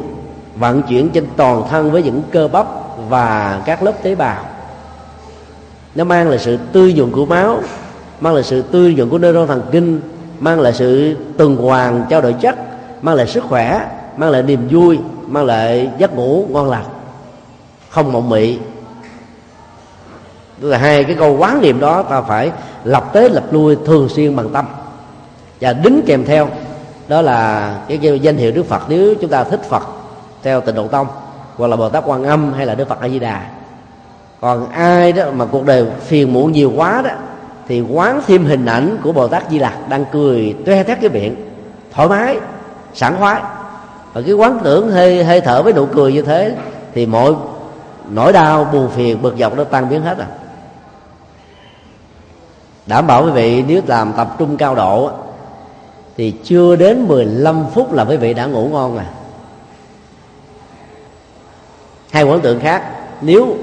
vận chuyển trên toàn thân với những cơ bắp và các lớp tế bào. Nó mang lại sự tươi nhuận của máu, mang lại sự tươi nhuận của neuron thần kinh, mang lại sự tuần hoàn trao đổi chất, mang lại sức khỏe, mang lại niềm vui, mang lại giấc ngủ ngon lành, không mộng mị. Tức là hai cái câu quán niệm đó ta phải lập tế lập lui thường xuyên bằng tâm. Và đính kèm theo, đó là cái danh hiệu đức phật. Nếu chúng ta thích phật theo tịnh độ tông, hoặc là bồ tát quan âm, hay là đức phật a di đà còn ai đó mà cuộc đời phiền muộn nhiều quá đó, thì quán thêm hình ảnh của bồ tát di lặc đang cười, toe tét cái miệng, thoải mái, sảng khoái. Và cái quán tưởng hơi hơi thở với nụ cười như thế, thì mọi nỗi đau, buồn phiền, bực dọc nó tan biến hết à. Đảm bảo quý vị, nếu làm tập trung cao độ thì chưa đến 15 phút là quý vị đã ngủ ngon à hai quán tượng khác, nếu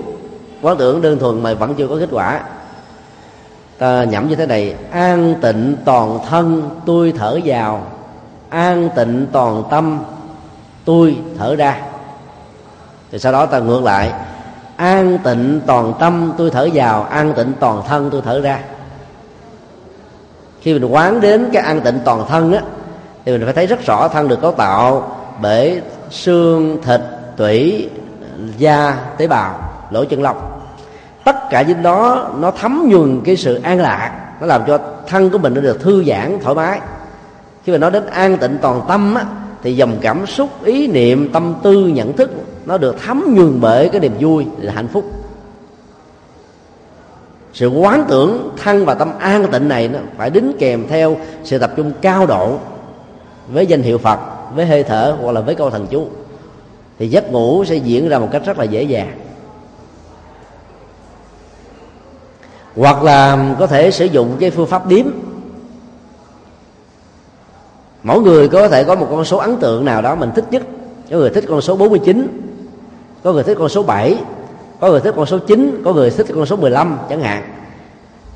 quán tưởng đơn thuần mà vẫn chưa có kết quả, ta nhẩm như thế này, an tịnh toàn thân tôi thở vào, an tịnh toàn tâm tôi thở ra. Thì sau đó ta ngược lại, an tịnh toàn tâm tôi thở vào, an tịnh toàn thân tôi thở ra. Khi mình quán đến cái an tịnh toàn thân á, thì mình phải thấy rất rõ thân được cấu tạo bởi xương, thịt, tủy da tế bào lỗ chân lông. Tất cả những đó nó thấm nhuần cái sự an lạc nó làm cho thân của mình nó được thư giãn thoải mái. Khi mà nói đến an tịnh toàn tâm á, thì dòng cảm xúc ý niệm tâm tư nhận thức nó được thấm nhuần bởi cái niềm vui là hạnh phúc. Sự quán tưởng thân và tâm an tịnh này nó phải đính kèm theo sự tập trung cao độ với danh hiệu phật với hơi thở hoặc là với câu thần chú thì giấc ngủ sẽ diễn ra một cách rất là dễ dàng. Hoặc là có thể sử dụng cái phương pháp điếm. Mỗi người có thể có một con số ấn tượng nào đó mình thích nhất. Có người thích con số 49 có người thích con số 7 có người thích con số 9 có người thích con số 15 chẳng hạn.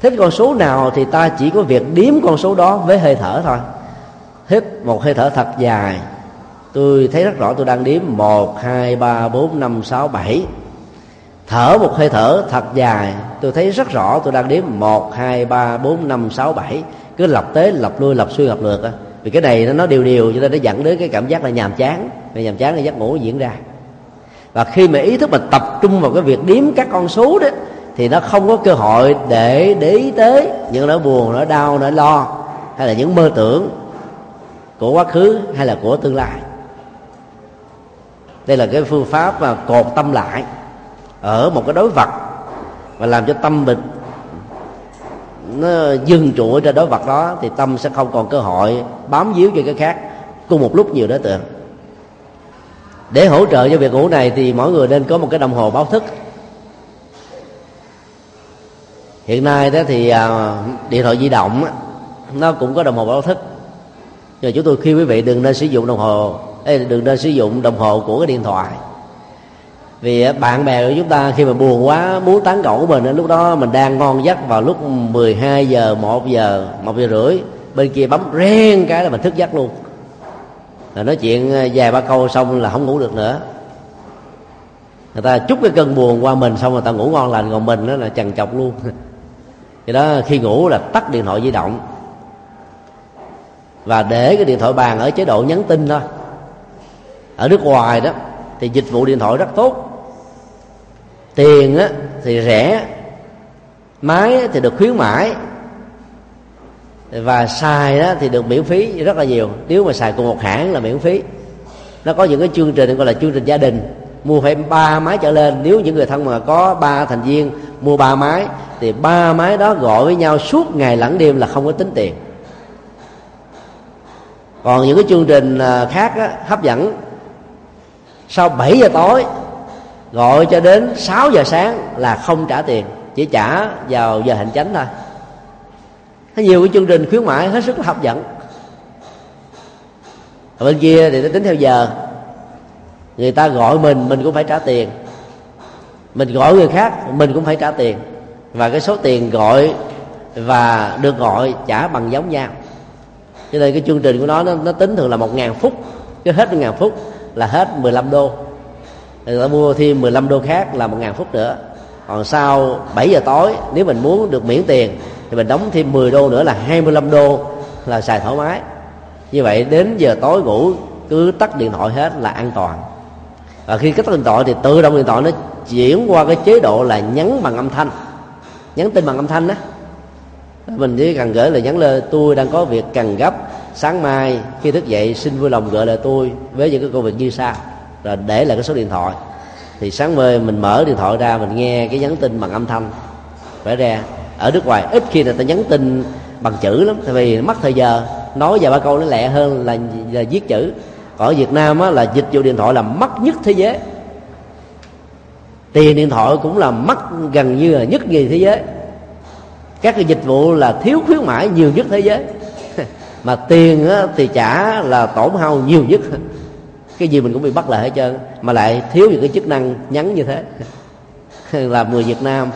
Thích con số nào thì ta chỉ có việc điếm con số đó với hơi thở thôi. Hít một hơi thở thật dài tôi thấy rất rõ tôi đang đếm. Một, hai, ba, bốn, năm, sáu, bảy. Thở một hơi thở thật dài. Tôi thấy rất rõ tôi đang đếm. Một, hai, ba, bốn, năm, sáu, bảy. Cứ lập tế lập lui, lập xuôi, lập lượt á. Vì cái này nó nó điều điều cho nên nó dẫn đến cái cảm giác là nhàm chán. Và nhàm chán là giấc ngủ diễn ra. Và khi mà ý thức mình tập trung vào cái việc đếm các con số đó, thì nó không có cơ hội để để ý tới những nỗi buồn, nỗi đau, nỗi lo, hay là những mơ tưởng của quá khứ, hay là của tương lai đây là cái phương pháp mà cột tâm lại ở một cái đối vật và làm cho tâm mình nó dừng trụ ở trên đối vật đó, thì tâm sẽ không còn cơ hội bám víu cho cái khác. Cùng một lúc nhiều đối tượng. Để hỗ trợ cho việc ngủ này thì mỗi người nên có một cái đồng hồ báo thức. Hiện nay đó thì à, điện thoại di động nó cũng có đồng hồ báo thức. Nhưng chúng tôi khuyên quý vị đừng nên sử dụng đồng hồ đừng nên sử dụng đồng hồ của cái điện thoại. Vì à, bạn bè của chúng ta khi mà buồn quá, muốn tán gẫu của mình lúc đó mình đang ngon giấc vào lúc 12 giờ 1 giờ, một giờ rưỡi, bên kia bấm ren cái là mình thức giấc luôn. Là nói chuyện vài ba câu xong là không ngủ được nữa. Người ta chúc cái cơn buồn qua mình xong rồi ta ngủ ngon lành, còn mình đó là trằn trọc luôn. [laughs] Vậy đó, khi ngủ là tắt điện thoại di động. Và để cái điện thoại bàn ở chế độ nhắn tin thôi ở nước ngoài đó thì dịch vụ điện thoại rất tốt. Tiền á, thì rẻ. Máy thì được khuyến mãi. Và xài đó thì được miễn phí rất là nhiều. Nếu mà xài cùng một hãng là miễn phí. Nó có những cái chương trình gọi là chương trình gia đình. Mua phải ba máy trở lên. Nếu những người thân mà có ba thành viên mua ba máy thì ba máy đó gọi với nhau suốt ngày lẫn đêm là không có tính tiền. Còn những cái chương trình à, khác á, hấp dẫn sau 7 giờ tối gọi cho đến 6 giờ sáng là không trả tiền chỉ trả vào giờ hành chánh thôi. Có nhiều cái chương trình khuyến mãi hết sức là hấp dẫn. Ở bên kia thì nó tính theo giờ. Người ta gọi mình mình cũng phải trả tiền. Mình gọi người khác mình cũng phải trả tiền. Và cái số tiền gọi và được gọi trả bằng giống nhau. Cho nên cái chương trình của nó nó, nó tính thường là một ngàn phút cái hết một ngàn phút là hết 15 đô. Người ta mua thêm 15 đô khác là một ngàn phút nữa. Còn sau 7 giờ tối, nếu mình muốn được miễn tiền thì mình đóng thêm 10 đô nữa là 25 đô là xài thoải mái. Như vậy đến giờ tối ngủ, cứ tắt điện thoại hết là an toàn. Và khi tắt điện thoại thì tự động điện thoại nó chuyển qua cái chế độ là nhắn bằng âm thanh. Nhắn tin bằng âm thanh đó mình chỉ cần gửi lời nhắn lên tôi đang có việc cần gấp sáng mai khi thức dậy xin vui lòng gửi lại tôi với những cái công việc như sau. Rồi để lại cái số điện thoại. Thì sáng mai mình mở điện thoại ra mình nghe cái nhắn tin bằng âm thanh. Phải ra ở nước ngoài ít khi người ta nhắn tin bằng chữ lắm tại vì mất thời giờ nói vài ba câu nó lẹ hơn là, là viết chữ. Còn ở việt nam á, là dịch vụ điện thoại là mắc nhất thế giới. Tiền điện thoại cũng là mắc gần như là nhất gì thế giới. Các cái dịch vụ là thiếu khuyến mãi nhiều nhất thế giới mà tiền á, thì trả là tổn hao nhiều nhất. Cái gì mình cũng bị bắt lại hết trơn mà lại thiếu những cái chức năng nhắn như thế. [laughs] Là người việt nam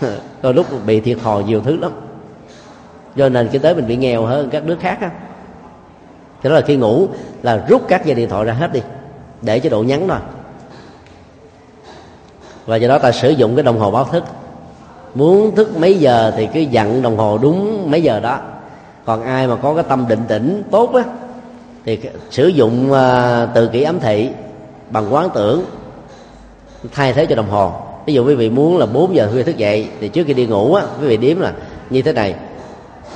[laughs] đôi lúc bị thiệt thòi nhiều thứ lắm. Do nền kinh tế mình bị nghèo hơn các nước khác á. Thế đó là khi ngủ là rút các dây điện thoại ra hết đi để chế độ nhắn thôi. Và do đó ta sử dụng cái đồng hồ báo thức. Muốn thức mấy giờ thì cứ dặn đồng hồ đúng mấy giờ đó còn ai mà có cái tâm định tĩnh tốt á thì sử dụng uh, từ kỷ ấm thị bằng quán tưởng thay thế cho đồng hồ. Ví dụ quý vị muốn là 4 giờ khuya thức dậy thì trước khi đi ngủ á quý vị điếm là như thế này.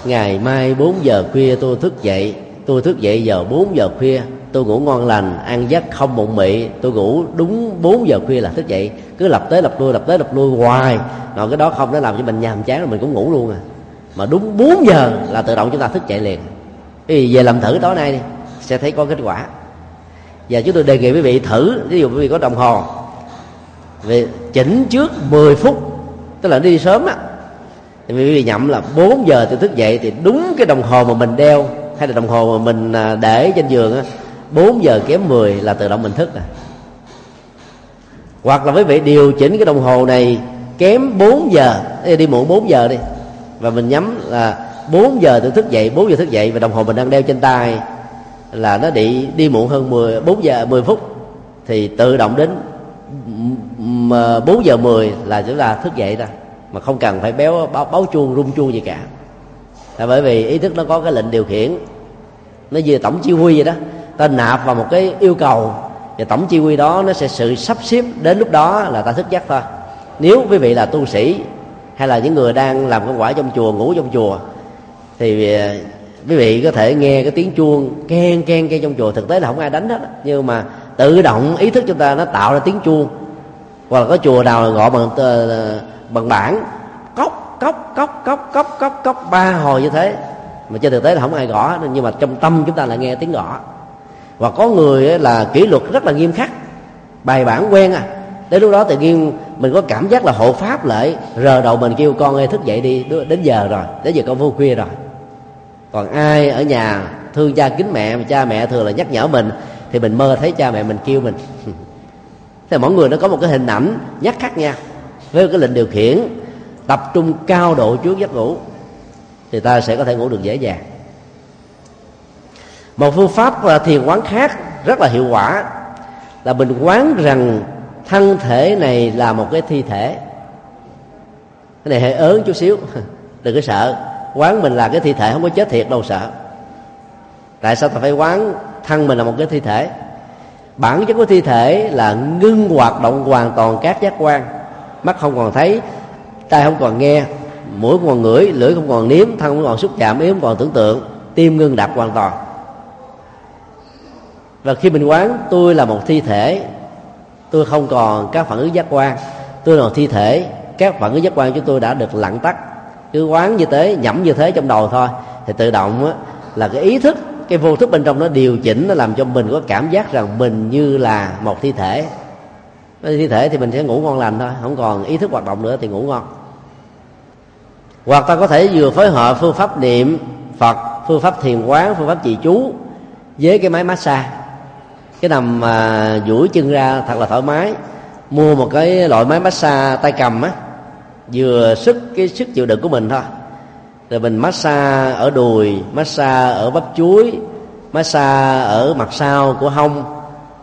Ngày mai 4 giờ khuya tôi thức dậy tôi thức dậy giờ 4 giờ khuya tôi ngủ ngon lành ăn giấc không bụng mị tôi ngủ đúng 4 giờ khuya là thức dậy. Cứ lập tới lập lui lập tới lập lui hoài. Rồi cái đó không nó làm cho mình nhàm chán rồi mình cũng ngủ luôn à mà đúng 4 giờ là tự động chúng ta thức dậy liền. Thì về làm thử tối nay đi, sẽ thấy có kết quả. Và chúng tôi đề nghị quý vị thử, ví dụ quý vị có đồng hồ, về chỉnh trước 10 phút, tức là đi sớm á. Thì quý vị nhậm là 4 giờ tôi thức dậy thì đúng cái đồng hồ mà mình đeo, hay là đồng hồ mà mình à, để trên giường á 4 giờ kém 10 là tự động mình thức rồi. Hoặc là quý vị điều chỉnh cái đồng hồ này kém 4 giờ, đi muộn 4 giờ đi và mình nhắm là 4 giờ tôi thức dậy 4 giờ thức dậy và đồng hồ mình đang đeo trên tay là nó đi đi muộn hơn 10 4 giờ 10 phút. Thì tự động đến 4 giờ 10 là chúng ta thức dậy ra. Mà không cần phải béo báo, báo chuông rung chuông gì cả. Là bởi vì ý thức nó có cái lệnh điều khiển. Nó như tổng chỉ huy vậy đó. Ta nạp vào một cái yêu cầu và tổng chỉ huy đó nó sẽ sự sắp xếp đến lúc đó là ta thức giấc thôi. Nếu quý vị là tu sĩ hay là những người đang làm công quả trong chùa, ngủ trong chùa, thì à, quý vị có thể nghe cái tiếng chuông keng keng keng trong chùa. Thực tế là không ai đánh hết nhưng mà tự động ý thức chúng ta nó tạo ra tiếng chuông. Hoặc là có chùa nào gọi bằng ờ, bằng bảng, cốc cốc cốc cốc cốc cốc cốc, ba hồi như thế. Mà trên thực tế là không ai gõ nhưng mà trong tâm chúng ta lại nghe tiếng gõ. Và có người là kỷ luật rất là nghiêm khắc, bài bản quen à đến lúc đó tự nhiên mình có cảm giác là hộ pháp lại, rờ đầu mình kêu, con ơi, thức dậy đi đến giờ rồi, đến giờ con vô khuya rồi. Còn ai ở nhà thương cha kính mẹ, mà cha mẹ thường là nhắc nhở mình, thì mình mơ thấy cha mẹ mình kêu mình. [laughs] Thì mỗi người nó có một cái hình ảnh nhắc khác nhau với cái lệnh điều khiển, tập trung cao độ trước giấc ngủ, thì ta sẽ có thể ngủ được dễ dàng. Một phương pháp là thiền quán khác rất là hiệu quả, là mình quán rằng thân thể này là một cái thi thể. Cái này hơi ớn chút xíu. [laughs] Đừng có sợ. Quán mình là cái thi thể, không có chết thiệt đâu, sợ. Tại sao ta phải quán thân mình là một cái thi thể? Bản chất của thi thể là ngưng hoạt động hoàn toàn các giác quan. Mắt không còn thấy, tai không còn nghe, mũi không còn ngửi, lưỡi không còn nếm, thân không còn xúc chạm, ý không còn tưởng tượng, tim ngưng đập hoàn toàn. Và khi mình quán, tôi là một thi thể tôi không còn các phản ứng giác quan. Tôi là thi thể. Các phản ứng giác quan của tôi đã được lặng tắt. Cứ quán như thế nhẩm như thế trong đầu thôi. Thì tự động á, là cái ý thức cái vô thức bên trong nó điều chỉnh nó làm cho mình có cảm giác rằng mình như là một thi thể. Thi thể thì mình sẽ ngủ ngon lành thôi không còn ý thức hoạt động nữa thì ngủ ngon. Hoặc ta có thể vừa phối hợp phương pháp niệm phật phương pháp thiền quán phương pháp trì chú với cái máy massage cái nằm mà duỗi chân ra thật là thoải mái. Mua một cái loại máy massage tay cầm á, vừa sức, cái sức chịu đựng của mình thôi. Rồi mình massage ở đùi, massage ở bắp chuối, massage ở mặt sau của hông,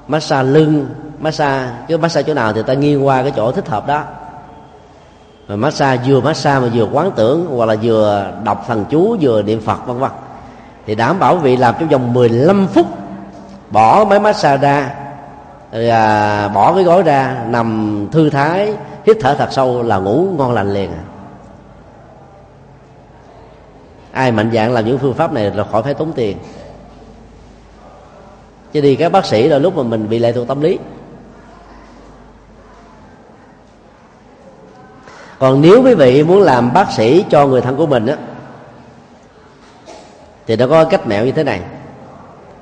massage lưng, massage, cái massage chỗ nào thì ta nghiêng qua cái chỗ thích hợp đó. Mà massage vừa massage mà vừa quán tưởng, hoặc là vừa đọc thần chú, vừa niệm phật, vân vân. Thì đảm bảo vị làm trong vòng 15 phút bỏ máy massage ra rồi à, bỏ cái gối ra nằm thư thái hít thở thật sâu là ngủ ngon lành liền à. Ai mạnh dạng làm những phương pháp này là khỏi phải tốn tiền. Chứ đi các bác sĩ là lúc mà mình bị lệ thuộc tâm lý. Còn nếu quý vị muốn làm bác sĩ cho người thân của mình á thì nó có cách mẹo như thế này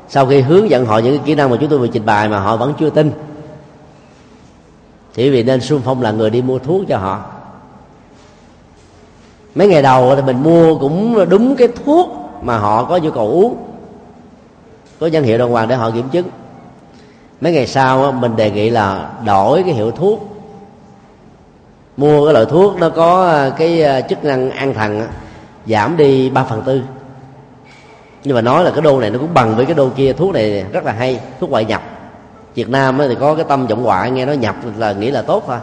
sau khi hướng dẫn họ những cái kỹ năng mà chúng tôi vừa trình bày mà họ vẫn chưa tin, thì vì nên xung phong là người đi mua thuốc cho họ. Mấy ngày đầu thì mình mua cũng đúng cái thuốc mà họ có nhu cầu uống, có danh hiệu đàng hoàng để họ kiểm chứng. Mấy ngày sau mình đề nghị là đổi cái hiệu thuốc. Mua cái loại thuốc nó có à, cái à, chức năng an thần giảm đi 3 phần tư nhưng mà nói là cái đô này nó cũng bằng với cái đô kia, thuốc này rất là hay, thuốc ngoại nhập. Việt Nam thì có cái tâm vọng ngoại, nghe nó nhập là nghĩ là tốt thôi.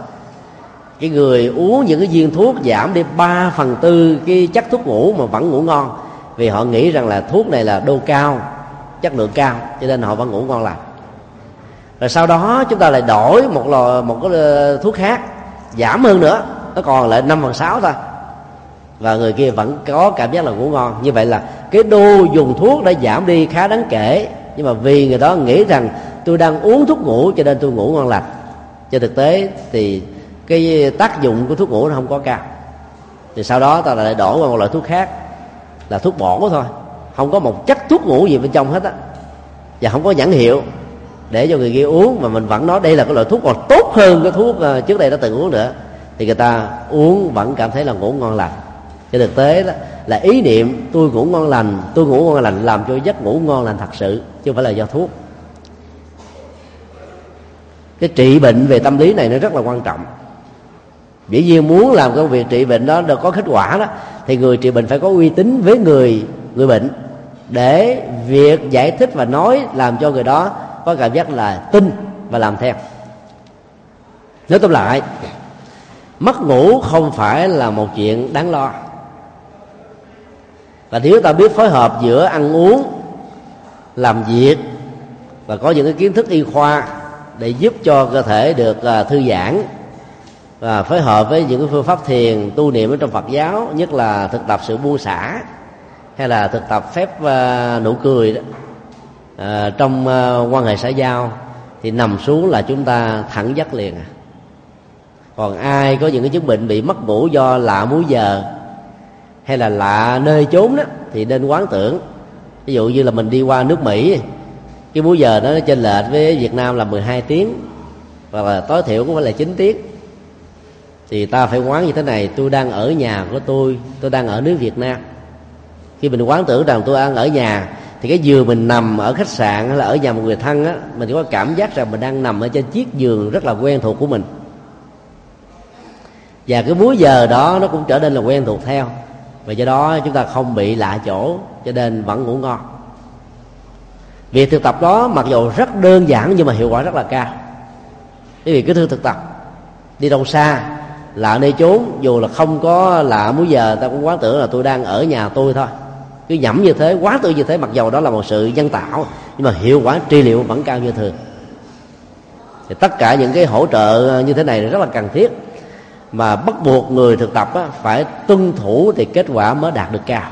Cái người uống những cái viên thuốc giảm đi 3 phần tư cái chất thuốc ngủ mà vẫn ngủ ngon. Vì họ nghĩ rằng là thuốc này là đô cao, chất lượng cao, cho nên họ vẫn ngủ ngon lành. Rồi sau đó chúng ta lại đổi một lò, một cái ờ, thuốc khác, giảm hơn nữa, nó còn lại năm phần sáu thôi và người kia vẫn có cảm giác là ngủ ngon. Như vậy là cái đô dùng thuốc đã giảm đi khá đáng kể. Nhưng mà vì người đó nghĩ rằng tôi đang uống thuốc ngủ cho nên tôi ngủ ngon lành. Trên thực tế thì cái tác dụng của thuốc ngủ nó không có cao. Thì sau đó ta lại đổi qua một loại thuốc khác, là thuốc bổ thôi. Không có một chất thuốc ngủ gì bên trong hết á. Và không có nhãn hiệu để cho người kia uống, mà mình vẫn nói đây là cái loại thuốc còn tốt hơn cái thuốc ờ, trước đây đã từng uống nữa. Thì người ta uống vẫn cảm thấy là ngủ ngon lành trên thực tế đó, là ý niệm tôi ngủ ngon lành, tôi ngủ ngon lành làm cho giấc ngủ ngon lành thật sự, chứ không phải là do thuốc. Cái trị bệnh về tâm lý này nó rất là quan trọng. Dĩ nhiên muốn làm công việc trị bệnh đó được có kết quả đó, thì người trị bệnh phải có uy tín với người người bệnh để việc giải thích và nói làm cho người đó có cảm giác là tin và làm theo. Nói tóm lại, mất ngủ không phải là một chuyện đáng lo và nếu ta biết phối hợp giữa ăn uống làm việc và có những cái kiến thức y khoa để giúp cho cơ thể được à, thư giãn và phối hợp với những cái phương pháp thiền tu niệm ở trong Phật giáo nhất là thực tập sự buông xả hay là thực tập phép uh, nụ cười đó uh, trong uh, quan hệ xã giao thì nằm xuống là chúng ta thẳng dắt liền à. Còn ai có những cái chứng bệnh bị mất ngủ do lạ múi giờ hay là lạ nơi chốn đó thì nên quán tưởng. Ví dụ như là mình đi qua nước mỹ, cái múi giờ nó chênh lệch với việt nam là 12 tiếng, hoặc là tối thiểu cũng phải là 9 tiếng. Thì ta phải quán như thế này, tôi đang ở nhà của tôi tôi đang ở nước việt nam. Khi mình quán tưởng rằng tôi đang ở nhà, thì cái giường mình nằm ở khách sạn hay là ở nhà một người thân á, mình có cảm giác rằng mình đang nằm ở trên chiếc giường rất là quen thuộc của mình. Và cái múi giờ đó nó cũng trở nên là quen thuộc theo và do đó chúng ta không bị lạ chỗ, cho nên vẫn ngủ ngon. Việc thực tập đó mặc dù rất đơn giản nhưng mà hiệu quả rất là cao. Cái việc cứ thư thực tập. Đi đâu xa, lạ nơi chốn, dù là không có lạ múi giờ ta cũng quá tưởng là tôi đang ở nhà tôi thôi. Cứ nhẩm như thế, quá tự như thế, mặc dầu đó là một sự nhân tạo, nhưng mà hiệu quả trị liệu vẫn cao như thường. Thì tất cả những cái hỗ trợ như thế này rất là cần thiết mà bắt buộc người thực tập á, phải tuân thủ thì kết quả mới đạt được cao.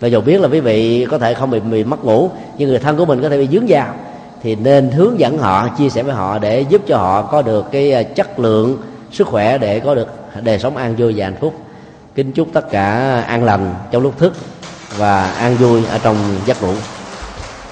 Và dù biết là quý vị có thể không bị, bị mất ngủ nhưng người thân của mình có thể bị dướng vào thì nên hướng dẫn họ chia sẻ với họ để giúp cho họ có được cái à, chất lượng sức khỏe để có được đời sống an vui và hạnh phúc. Kính chúc tất cả an lành trong lúc thức và an vui ở trong giấc ngủ.